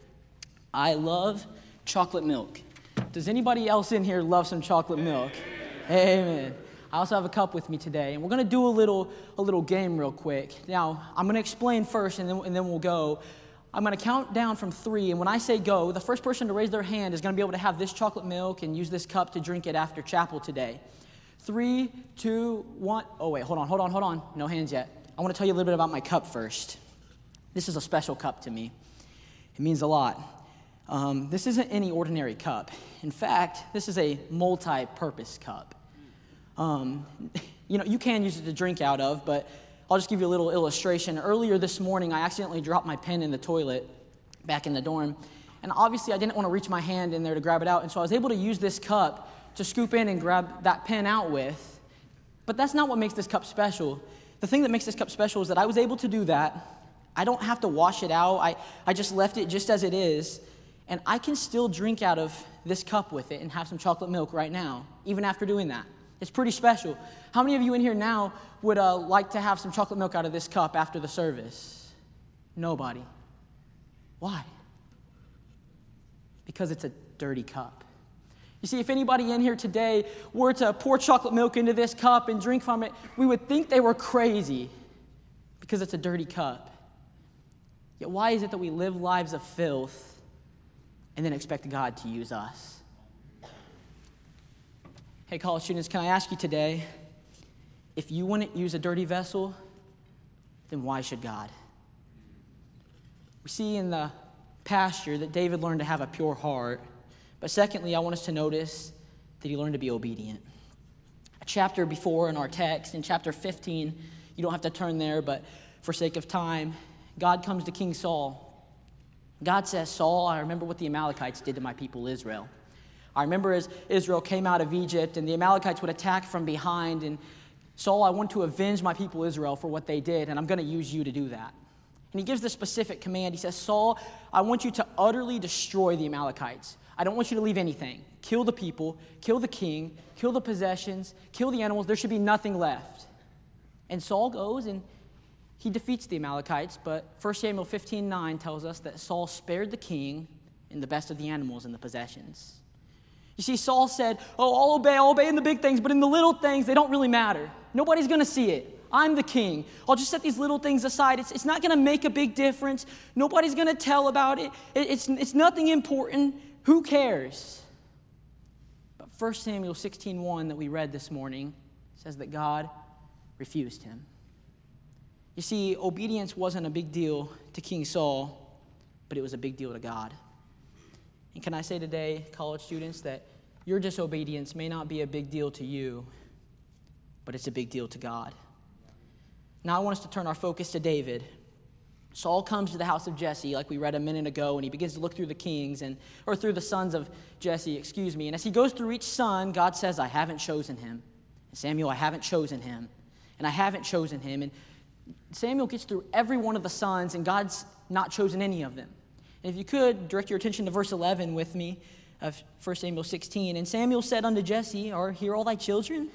I love chocolate milk. Does anybody else in here love some chocolate milk? Amen. I also have a cup with me today, and we're going to do a little, a little game real quick. Now, I'm going to explain first, and then, and then we'll go. I'm going to count down from three, and when I say go, the first person to raise their hand is going to be able to have this chocolate milk and use this cup to drink it after chapel today. Three, two, one. Oh, wait, hold on, hold on, hold on. No hands yet. I want to tell you a little bit about my cup first. This is a special cup to me, it means a lot. Um, this isn't any ordinary cup. In fact, this is a multi purpose cup. Um, you know, you can use it to drink out of, but I'll just give you a little illustration. Earlier this morning, I accidentally dropped my pen in the toilet back in the dorm. And obviously, I didn't want to reach my hand in there to grab it out. And so I was able to use this cup to scoop in and grab that pen out with. But that's not what makes this cup special. The thing that makes this cup special is that I was able to do that. I don't have to wash it out, I, I just left it just as it is. And I can still drink out of this cup with it and have some chocolate milk right now, even after doing that. It's pretty special. How many of you in here now would uh, like to have some chocolate milk out of this cup after the service? Nobody. Why? Because it's a dirty cup. You see, if anybody in here today were to pour chocolate milk into this cup and drink from it, we would think they were crazy because it's a dirty cup. Yet, why is it that we live lives of filth and then expect God to use us? Hey, college students, can I ask you today if you wouldn't use a dirty vessel, then why should God? We see in the pasture that David learned to have a pure heart. But secondly, I want us to notice that he learned to be obedient. A chapter before in our text, in chapter 15, you don't have to turn there, but for sake of time, God comes to King Saul. God says, Saul, I remember what the Amalekites did to my people Israel. I remember as Israel came out of Egypt and the Amalekites would attack from behind. And Saul, I want to avenge my people Israel for what they did, and I'm going to use you to do that. And he gives the specific command. He says, Saul, I want you to utterly destroy the Amalekites. I don't want you to leave anything. Kill the people, kill the king, kill the possessions, kill the animals. There should be nothing left. And Saul goes and he defeats the Amalekites, but 1 Samuel 15 9 tells us that Saul spared the king and the best of the animals and the possessions. You see, Saul said, Oh, I'll obey, I'll obey in the big things, but in the little things, they don't really matter. Nobody's going to see it. I'm the king. I'll just set these little things aside. It's, it's not going to make a big difference. Nobody's going to tell about it. it. It's, it's nothing important. Who cares? But 1 Samuel 16:1 that we read this morning says that God refused him. You see, obedience wasn't a big deal to King Saul, but it was a big deal to God. And can I say today, college students, that your disobedience may not be a big deal to you, but it's a big deal to God. Now, I want us to turn our focus to David. Saul comes to the house of Jesse, like we read a minute ago, and he begins to look through the kings and or through the sons of Jesse, excuse me. And as he goes through each son, God says, "I haven't chosen him." And Samuel, I haven't chosen him, and I haven't chosen him. And Samuel gets through every one of the sons, and God's not chosen any of them. And if you could, direct your attention to verse 11 with me of 1 Samuel 16. And Samuel said unto Jesse, Are here all thy children?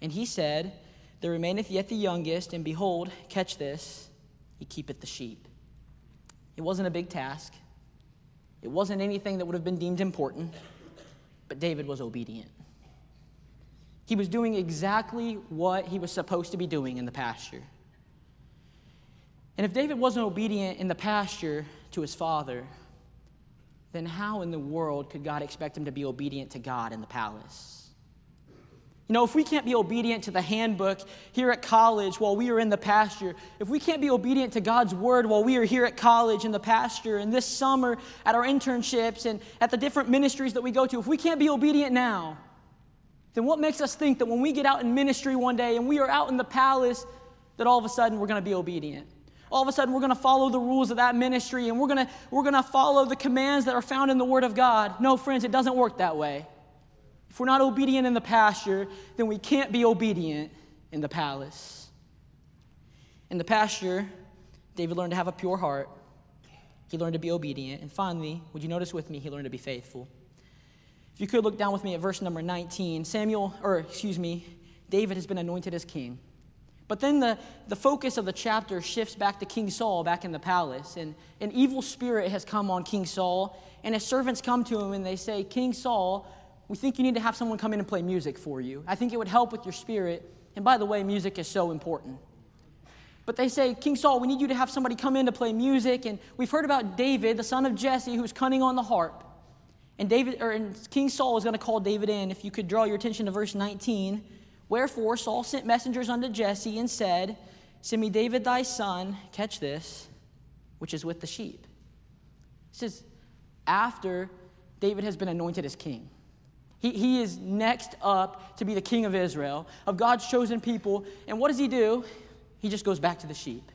And he said, There remaineth yet the youngest, and behold, catch this, he keepeth the sheep. It wasn't a big task. It wasn't anything that would have been deemed important, but David was obedient. He was doing exactly what he was supposed to be doing in the pasture. And if David wasn't obedient in the pasture to his father, then how in the world could God expect him to be obedient to God in the palace? You know, if we can't be obedient to the handbook here at college while we are in the pasture, if we can't be obedient to God's word while we are here at college in the pasture, and this summer at our internships and at the different ministries that we go to, if we can't be obedient now, then what makes us think that when we get out in ministry one day and we are out in the palace, that all of a sudden we're going to be obedient? All of a sudden we're going to follow the rules of that ministry and we're going to, we're going to follow the commands that are found in the Word of God. No, friends, it doesn't work that way. If we're not obedient in the pasture, then we can't be obedient in the palace. In the pasture, David learned to have a pure heart. He learned to be obedient. And finally, would you notice with me, he learned to be faithful. If you could look down with me at verse number 19, Samuel, or excuse me, David has been anointed as king. But then the, the focus of the chapter shifts back to King Saul back in the palace. And an evil spirit has come on King Saul. And his servants come to him and they say, King Saul, we think you need to have someone come in and play music for you. I think it would help with your spirit. And by the way, music is so important. But they say, King Saul, we need you to have somebody come in to play music. And we've heard about David, the son of Jesse, who's cunning on the harp. And David, or and King Saul is going to call David in. If you could draw your attention to verse 19. Wherefore Saul sent messengers unto Jesse and said, Send me David thy son, catch this, which is with the sheep. He says, after David has been anointed as king. He, he is next up to be the king of Israel, of God's chosen people. And what does he do? He just goes back to the sheep,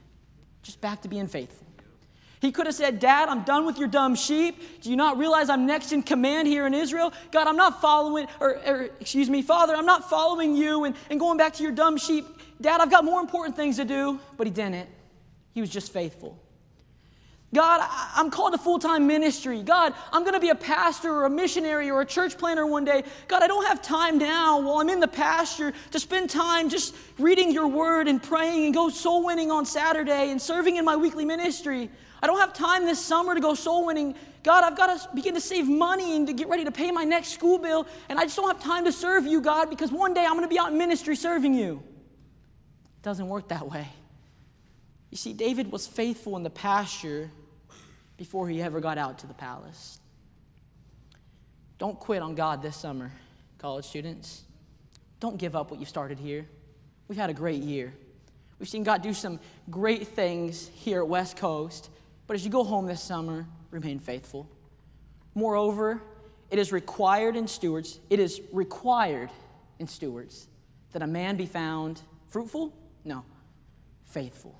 just back to being faithful. He could have said, Dad, I'm done with your dumb sheep. Do you not realize I'm next in command here in Israel? God, I'm not following, or, or excuse me, Father, I'm not following you and, and going back to your dumb sheep. Dad, I've got more important things to do. But he didn't. He was just faithful. God, I'm called to full time ministry. God, I'm going to be a pastor or a missionary or a church planter one day. God, I don't have time now while I'm in the pasture to spend time just reading your word and praying and go soul winning on Saturday and serving in my weekly ministry. I don't have time this summer to go soul winning. God, I've got to begin to save money and to get ready to pay my next school bill. And I just don't have time to serve you, God, because one day I'm going to be out in ministry serving you. It doesn't work that way. You see, David was faithful in the pasture before he ever got out to the palace. Don't quit on God this summer, college students. Don't give up what you started here. We've had a great year. We've seen God do some great things here at West Coast, but as you go home this summer, remain faithful. Moreover, it is required in stewards, it is required in stewards that a man be found fruitful? No, faithful.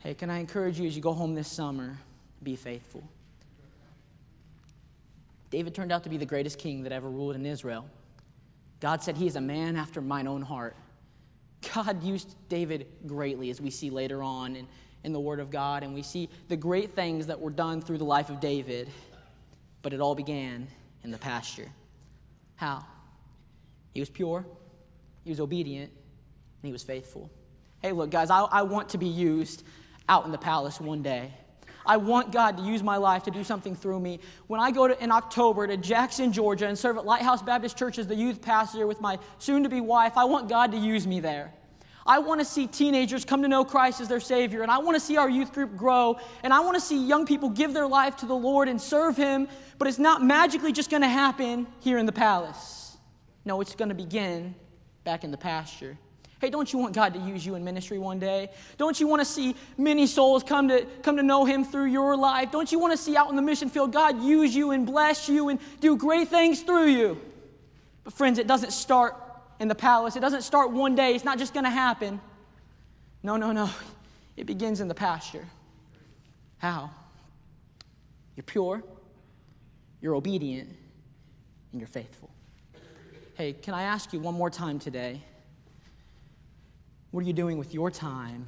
Hey, can I encourage you as you go home this summer, be faithful? David turned out to be the greatest king that ever ruled in Israel. God said, He is a man after mine own heart. God used David greatly, as we see later on in, in the Word of God, and we see the great things that were done through the life of David. But it all began in the pasture. How? He was pure, he was obedient, and he was faithful. Hey, look, guys, I, I want to be used out in the palace one day. I want God to use my life to do something through me. When I go to, in October to Jackson, Georgia, and serve at Lighthouse Baptist Church as the youth pastor with my soon to be wife, I want God to use me there. I want to see teenagers come to know Christ as their Savior, and I want to see our youth group grow, and I want to see young people give their life to the Lord and serve Him, but it's not magically just going to happen here in the palace. No, it's going to begin back in the pasture. Hey, don't you want God to use you in ministry one day? Don't you want to see many souls come to, come to know Him through your life? Don't you want to see out in the mission field God use you and bless you and do great things through you? But, friends, it doesn't start in the palace. It doesn't start one day. It's not just going to happen. No, no, no. It begins in the pasture. How? You're pure, you're obedient, and you're faithful. Hey, can I ask you one more time today? What are you doing with your time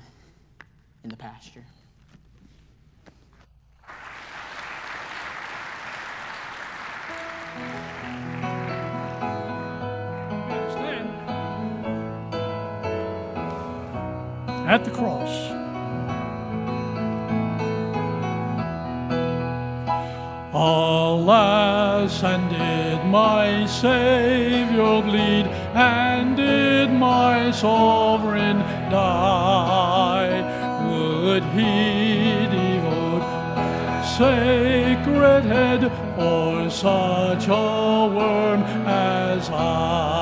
in the pasture? At the cross. Alas, and did my Savior bleed, and did my sovereign die? Would he devote sacred head for such a worm as I?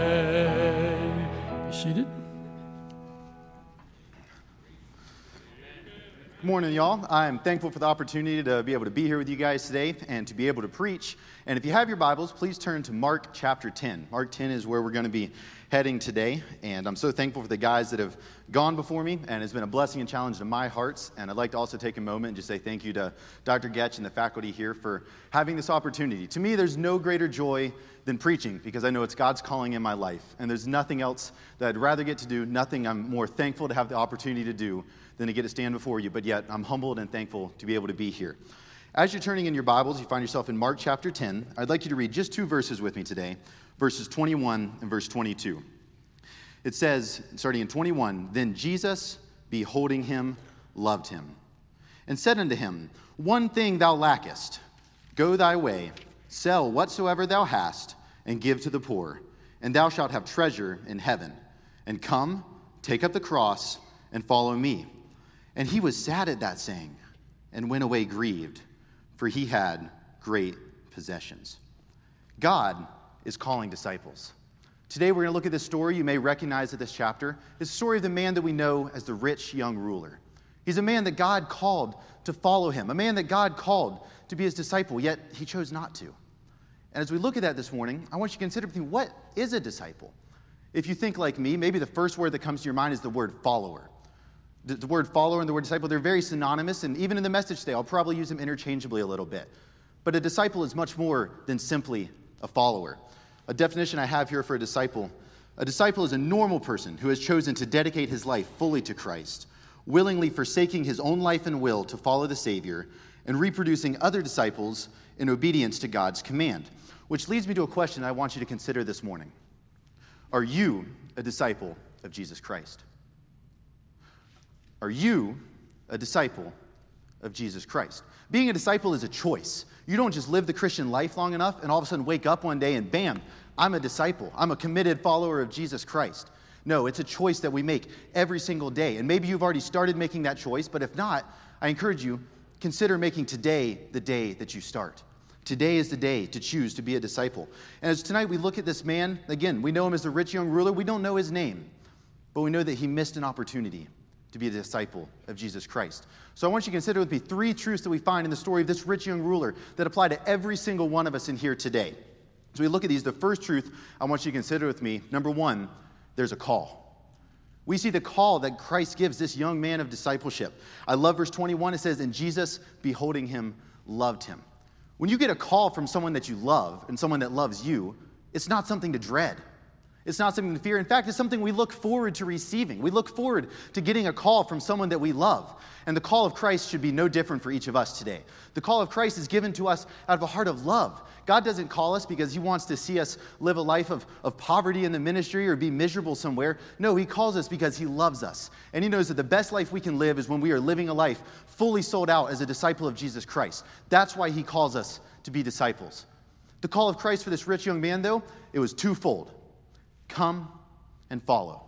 Good morning, y'all. I'm thankful for the opportunity to be able to be here with you guys today and to be able to preach. And if you have your Bibles, please turn to Mark chapter 10. Mark 10 is where we're going to be heading today. And I'm so thankful for the guys that have gone before me, and it's been a blessing and challenge to my hearts. And I'd like to also take a moment and just say thank you to Dr. Goetsch and the faculty here for having this opportunity. To me, there's no greater joy than preaching because I know it's God's calling in my life. And there's nothing else that I'd rather get to do, nothing I'm more thankful to have the opportunity to do than to get to stand before you. But yet, I'm humbled and thankful to be able to be here. As you're turning in your Bibles, you find yourself in Mark chapter 10. I'd like you to read just two verses with me today verses 21 and verse 22. It says, starting in 21, Then Jesus, beholding him, loved him, and said unto him, One thing thou lackest. Go thy way, sell whatsoever thou hast, and give to the poor, and thou shalt have treasure in heaven. And come, take up the cross, and follow me. And he was sad at that saying, and went away grieved, for he had great possessions. God is calling disciples. Today, we're going to look at this story you may recognize at this chapter. It's the story of the man that we know as the rich young ruler. He's a man that God called to follow him, a man that God called to be his disciple, yet he chose not to. And as we look at that this morning, I want you to consider what is a disciple? If you think like me, maybe the first word that comes to your mind is the word follower. The, the word follower and the word disciple, they're very synonymous, and even in the message today, I'll probably use them interchangeably a little bit. But a disciple is much more than simply a follower. A definition I have here for a disciple a disciple is a normal person who has chosen to dedicate his life fully to Christ, willingly forsaking his own life and will to follow the Savior, and reproducing other disciples in obedience to God's command. Which leads me to a question I want you to consider this morning Are you a disciple of Jesus Christ? Are you a disciple of Jesus Christ? Being a disciple is a choice. You don't just live the Christian life long enough and all of a sudden wake up one day and bam, I'm a disciple. I'm a committed follower of Jesus Christ. No, it's a choice that we make every single day. And maybe you've already started making that choice, but if not, I encourage you, consider making today the day that you start. Today is the day to choose to be a disciple. And as tonight we look at this man, again, we know him as the rich young ruler. We don't know his name, but we know that he missed an opportunity to be a disciple of Jesus Christ. So I want you to consider with me three truths that we find in the story of this rich young ruler that apply to every single one of us in here today. As we look at these, the first truth I want you to consider with me number one, there's a call. We see the call that Christ gives this young man of discipleship. I love verse 21. It says, And Jesus, beholding him, loved him. When you get a call from someone that you love and someone that loves you, it's not something to dread. It's not something to fear. In fact, it's something we look forward to receiving. We look forward to getting a call from someone that we love. And the call of Christ should be no different for each of us today. The call of Christ is given to us out of a heart of love. God doesn't call us because He wants to see us live a life of, of poverty in the ministry or be miserable somewhere. No, He calls us because He loves us. And He knows that the best life we can live is when we are living a life fully sold out as a disciple of Jesus Christ. That's why He calls us to be disciples. The call of Christ for this rich young man, though, it was twofold. Come and follow.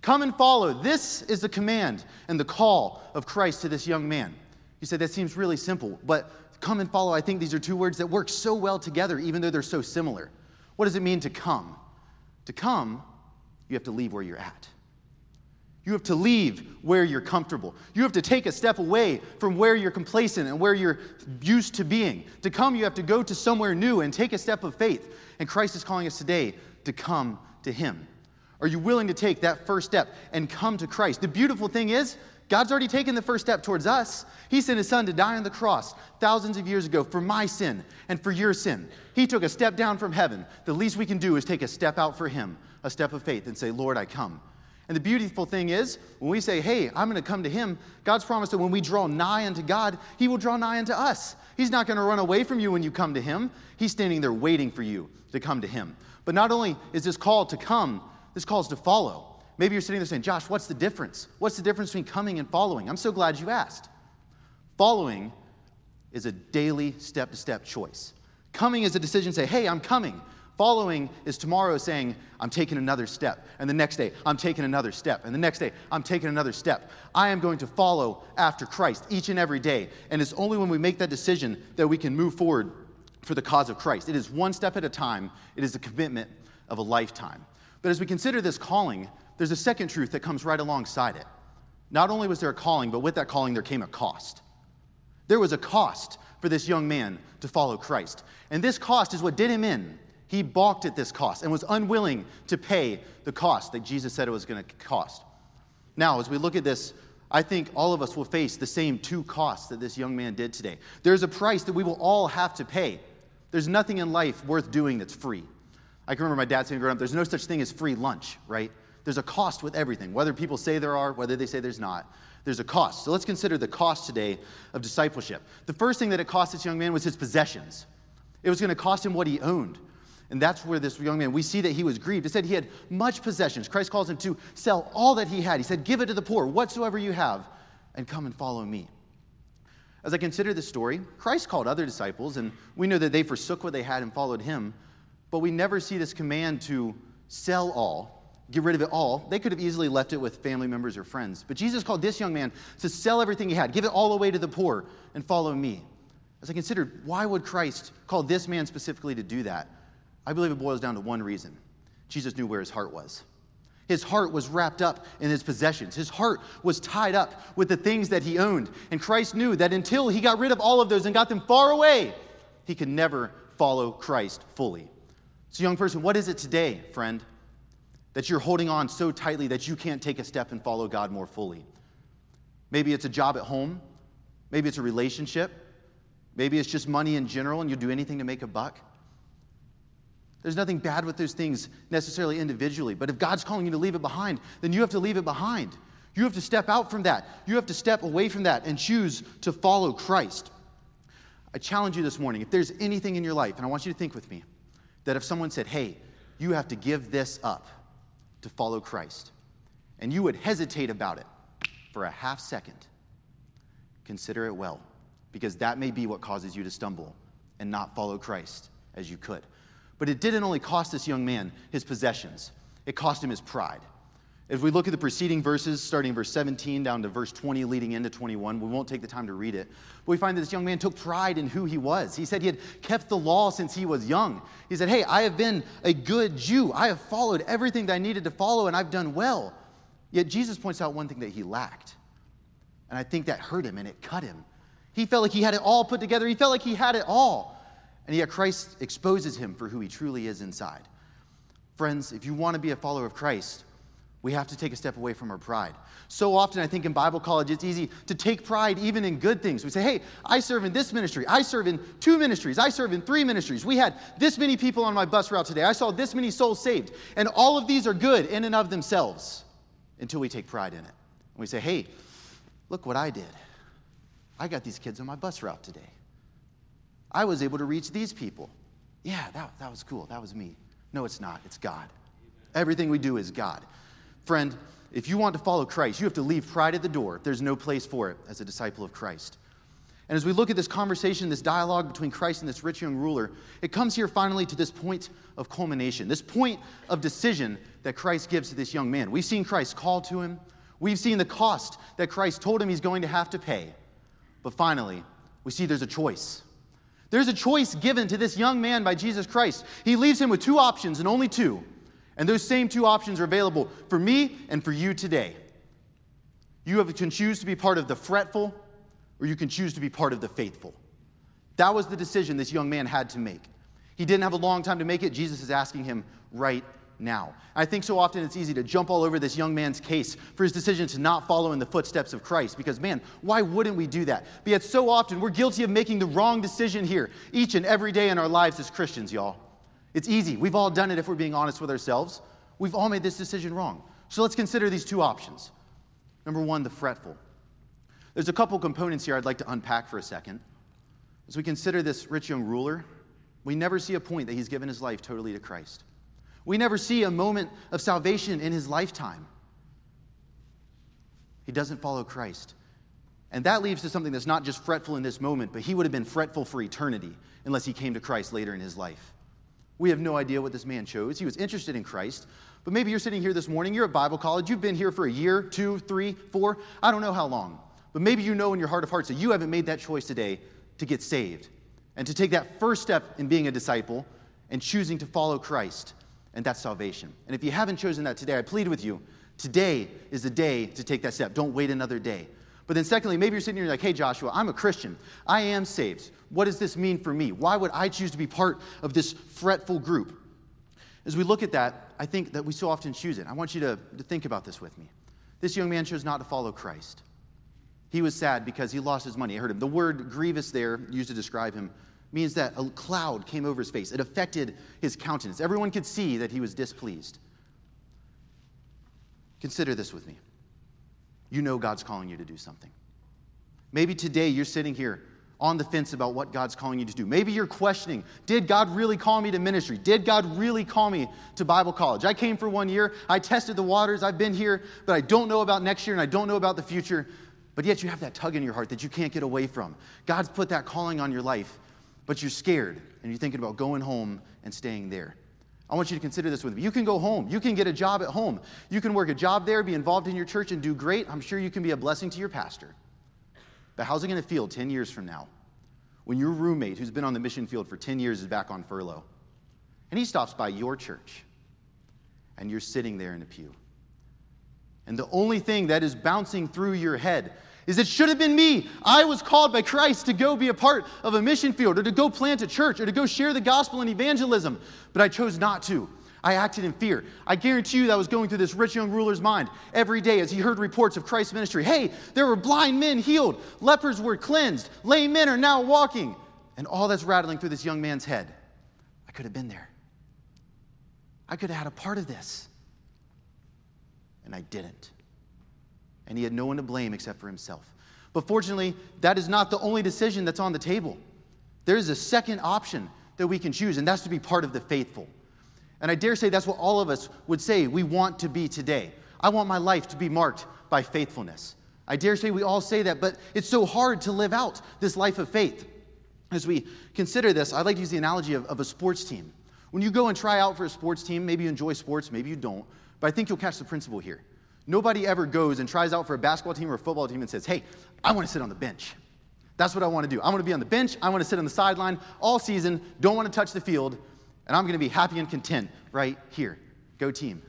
Come and follow. This is the command and the call of Christ to this young man. You say that seems really simple, but come and follow, I think these are two words that work so well together, even though they're so similar. What does it mean to come? To come, you have to leave where you're at. You have to leave where you're comfortable. You have to take a step away from where you're complacent and where you're used to being. To come, you have to go to somewhere new and take a step of faith. And Christ is calling us today to come to Him? Are you willing to take that first step and come to Christ? The beautiful thing is, God's already taken the first step towards us. He sent his son to die on the cross thousands of years ago for my sin and for your sin. He took a step down from heaven. The least we can do is take a step out for him, a step of faith, and say, Lord, I come. And the beautiful thing is, when we say, hey, I'm going to come to him, God's promised that when we draw nigh unto God, he will draw nigh unto us. He's not going to run away from you when you come to him. He's standing there waiting for you to come to him. But not only is this call to come, this call is to follow. Maybe you're sitting there saying, Josh, what's the difference? What's the difference between coming and following? I'm so glad you asked. Following is a daily step to step choice. Coming is a decision say, hey, I'm coming. Following is tomorrow saying, I'm taking another step. And the next day, I'm taking another step. And the next day, I'm taking another step. I am going to follow after Christ each and every day. And it's only when we make that decision that we can move forward for the cause of Christ. It is one step at a time, it is a commitment of a lifetime. But as we consider this calling, there's a second truth that comes right alongside it. Not only was there a calling, but with that calling, there came a cost. There was a cost for this young man to follow Christ. And this cost is what did him in. He balked at this cost and was unwilling to pay the cost that Jesus said it was going to cost. Now, as we look at this, I think all of us will face the same two costs that this young man did today. There's a price that we will all have to pay. There's nothing in life worth doing that's free. I can remember my dad saying growing up, there's no such thing as free lunch, right? There's a cost with everything, whether people say there are, whether they say there's not. There's a cost. So let's consider the cost today of discipleship. The first thing that it cost this young man was his possessions. It was going to cost him what he owned. And that's where this young man, we see that he was grieved. It said he had much possessions. Christ calls him to sell all that he had. He said, Give it to the poor, whatsoever you have, and come and follow me. As I consider this story, Christ called other disciples, and we know that they forsook what they had and followed him, but we never see this command to sell all get rid of it all. They could have easily left it with family members or friends. But Jesus called this young man to sell everything he had, give it all away to the poor, and follow me. As I considered, why would Christ call this man specifically to do that? I believe it boils down to one reason Jesus knew where his heart was. His heart was wrapped up in his possessions. His heart was tied up with the things that he owned. And Christ knew that until he got rid of all of those and got them far away, he could never follow Christ fully. So, young person, what is it today, friend? that you're holding on so tightly that you can't take a step and follow God more fully. Maybe it's a job at home, maybe it's a relationship, maybe it's just money in general and you'll do anything to make a buck. There's nothing bad with those things necessarily individually, but if God's calling you to leave it behind, then you have to leave it behind. You have to step out from that. You have to step away from that and choose to follow Christ. I challenge you this morning if there's anything in your life, and I want you to think with me, that if someone said, hey, you have to give this up, to follow Christ, and you would hesitate about it for a half second, consider it well, because that may be what causes you to stumble and not follow Christ as you could. But it didn't only cost this young man his possessions, it cost him his pride. If we look at the preceding verses, starting verse 17 down to verse 20, leading into 21, we won't take the time to read it. But we find that this young man took pride in who he was. He said he had kept the law since he was young. He said, Hey, I have been a good Jew. I have followed everything that I needed to follow, and I've done well. Yet Jesus points out one thing that he lacked. And I think that hurt him and it cut him. He felt like he had it all put together, he felt like he had it all. And yet Christ exposes him for who he truly is inside. Friends, if you want to be a follower of Christ, we have to take a step away from our pride. So often, I think in Bible college, it's easy to take pride even in good things. We say, hey, I serve in this ministry. I serve in two ministries. I serve in three ministries. We had this many people on my bus route today. I saw this many souls saved. And all of these are good in and of themselves until we take pride in it. And we say, hey, look what I did. I got these kids on my bus route today. I was able to reach these people. Yeah, that, that was cool. That was me. No, it's not. It's God. Everything we do is God. Friend, if you want to follow Christ, you have to leave pride at the door. There's no place for it as a disciple of Christ. And as we look at this conversation, this dialogue between Christ and this rich young ruler, it comes here finally to this point of culmination, this point of decision that Christ gives to this young man. We've seen Christ call to him, we've seen the cost that Christ told him he's going to have to pay. But finally, we see there's a choice. There's a choice given to this young man by Jesus Christ. He leaves him with two options and only two. And those same two options are available for me and for you today. You can choose to be part of the fretful, or you can choose to be part of the faithful. That was the decision this young man had to make. He didn't have a long time to make it. Jesus is asking him right now. I think so often it's easy to jump all over this young man's case for his decision to not follow in the footsteps of Christ because, man, why wouldn't we do that? But yet, so often we're guilty of making the wrong decision here each and every day in our lives as Christians, y'all. It's easy. We've all done it if we're being honest with ourselves. We've all made this decision wrong. So let's consider these two options. Number one, the fretful. There's a couple components here I'd like to unpack for a second. As we consider this rich young ruler, we never see a point that he's given his life totally to Christ. We never see a moment of salvation in his lifetime. He doesn't follow Christ. And that leads to something that's not just fretful in this moment, but he would have been fretful for eternity unless he came to Christ later in his life. We have no idea what this man chose. He was interested in Christ, but maybe you're sitting here this morning, you're at Bible college, you've been here for a year, two, three, four, I don't know how long. But maybe you know in your heart of hearts that you haven't made that choice today to get saved and to take that first step in being a disciple and choosing to follow Christ, and that's salvation. And if you haven't chosen that today, I plead with you today is the day to take that step. Don't wait another day. But then, secondly, maybe you're sitting here like, hey, Joshua, I'm a Christian. I am saved. What does this mean for me? Why would I choose to be part of this fretful group? As we look at that, I think that we so often choose it. I want you to, to think about this with me. This young man chose not to follow Christ. He was sad because he lost his money. I heard him. The word grievous there, used to describe him, means that a cloud came over his face. It affected his countenance. Everyone could see that he was displeased. Consider this with me. You know God's calling you to do something. Maybe today you're sitting here on the fence about what God's calling you to do. Maybe you're questioning Did God really call me to ministry? Did God really call me to Bible college? I came for one year, I tested the waters, I've been here, but I don't know about next year and I don't know about the future. But yet you have that tug in your heart that you can't get away from. God's put that calling on your life, but you're scared and you're thinking about going home and staying there. I want you to consider this with me. You can go home. You can get a job at home. You can work a job there, be involved in your church, and do great. I'm sure you can be a blessing to your pastor. But how's it going to feel 10 years from now when your roommate, who's been on the mission field for 10 years, is back on furlough? And he stops by your church, and you're sitting there in a pew. And the only thing that is bouncing through your head is it should have been me. I was called by Christ to go be a part of a mission field or to go plant a church or to go share the gospel and evangelism, but I chose not to. I acted in fear. I guarantee you that was going through this rich young ruler's mind every day as he heard reports of Christ's ministry. Hey, there were blind men healed, lepers were cleansed, lame men are now walking. And all that's rattling through this young man's head. I could have been there. I could have had a part of this. And I didn't and he had no one to blame except for himself. But fortunately, that is not the only decision that's on the table. There is a second option that we can choose, and that's to be part of the faithful. And I dare say that's what all of us would say we want to be today. I want my life to be marked by faithfulness. I dare say we all say that, but it's so hard to live out this life of faith. As we consider this, I'd like to use the analogy of, of a sports team. When you go and try out for a sports team, maybe you enjoy sports, maybe you don't, but I think you'll catch the principle here. Nobody ever goes and tries out for a basketball team or a football team and says, hey, I want to sit on the bench. That's what I want to do. I want to be on the bench. I want to sit on the sideline all season, don't want to touch the field, and I'm going to be happy and content right here. Go team.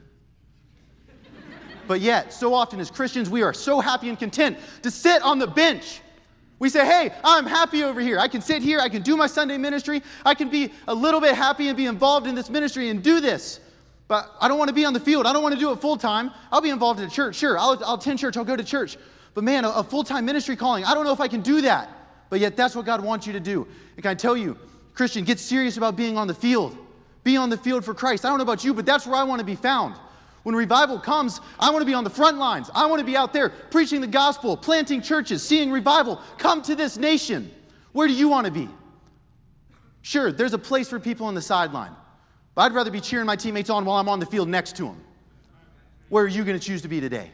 but yet, so often as Christians, we are so happy and content to sit on the bench. We say, hey, I'm happy over here. I can sit here. I can do my Sunday ministry. I can be a little bit happy and be involved in this ministry and do this. But I don't want to be on the field. I don't want to do it full time. I'll be involved in a church. Sure, I'll, I'll attend church. I'll go to church. But man, a, a full time ministry calling, I don't know if I can do that. But yet, that's what God wants you to do. And can I tell you, Christian, get serious about being on the field. Be on the field for Christ. I don't know about you, but that's where I want to be found. When revival comes, I want to be on the front lines. I want to be out there preaching the gospel, planting churches, seeing revival come to this nation. Where do you want to be? Sure, there's a place for people on the sideline. But I'd rather be cheering my teammates on while I'm on the field next to them. Where are you going to choose to be today?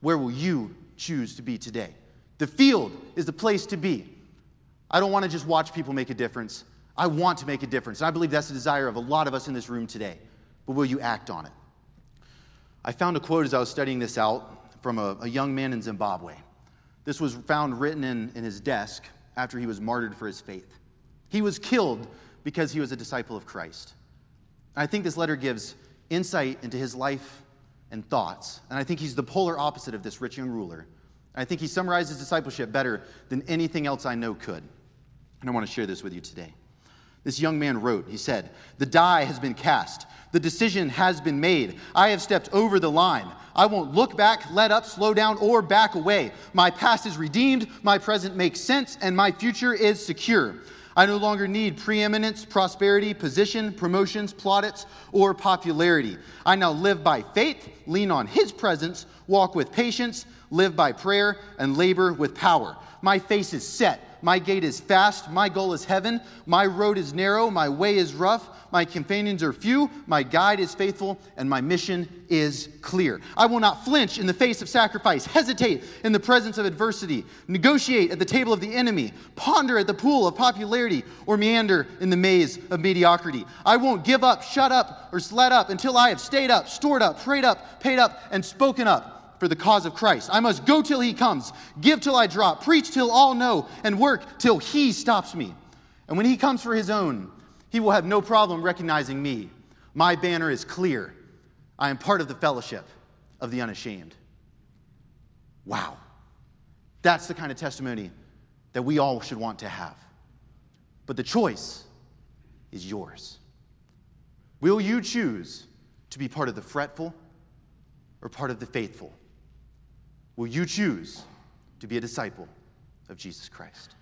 Where will you choose to be today? The field is the place to be. I don't want to just watch people make a difference. I want to make a difference. And I believe that's the desire of a lot of us in this room today. But will you act on it? I found a quote as I was studying this out from a, a young man in Zimbabwe. This was found written in, in his desk after he was martyred for his faith. He was killed because he was a disciple of Christ. I think this letter gives insight into his life and thoughts. And I think he's the polar opposite of this rich young ruler. I think he summarizes discipleship better than anything else I know could. And I want to share this with you today. This young man wrote, he said, The die has been cast. The decision has been made. I have stepped over the line. I won't look back, let up, slow down, or back away. My past is redeemed, my present makes sense, and my future is secure. I no longer need preeminence, prosperity, position, promotions, plaudits, or popularity. I now live by faith, lean on His presence, walk with patience, live by prayer, and labor with power. My face is set. My gait is fast. My goal is heaven. My road is narrow. My way is rough. My companions are few. My guide is faithful. And my mission is clear. I will not flinch in the face of sacrifice, hesitate in the presence of adversity, negotiate at the table of the enemy, ponder at the pool of popularity, or meander in the maze of mediocrity. I won't give up, shut up, or let up until I have stayed up, stored up, prayed up, paid up, and spoken up for the cause of Christ. I must go till he comes, give till I drop, preach till all know, and work till he stops me. And when he comes for his own, he will have no problem recognizing me. My banner is clear. I am part of the fellowship of the unashamed. Wow. That's the kind of testimony that we all should want to have. But the choice is yours. Will you choose to be part of the fretful or part of the faithful? Will you choose to be a disciple of Jesus Christ?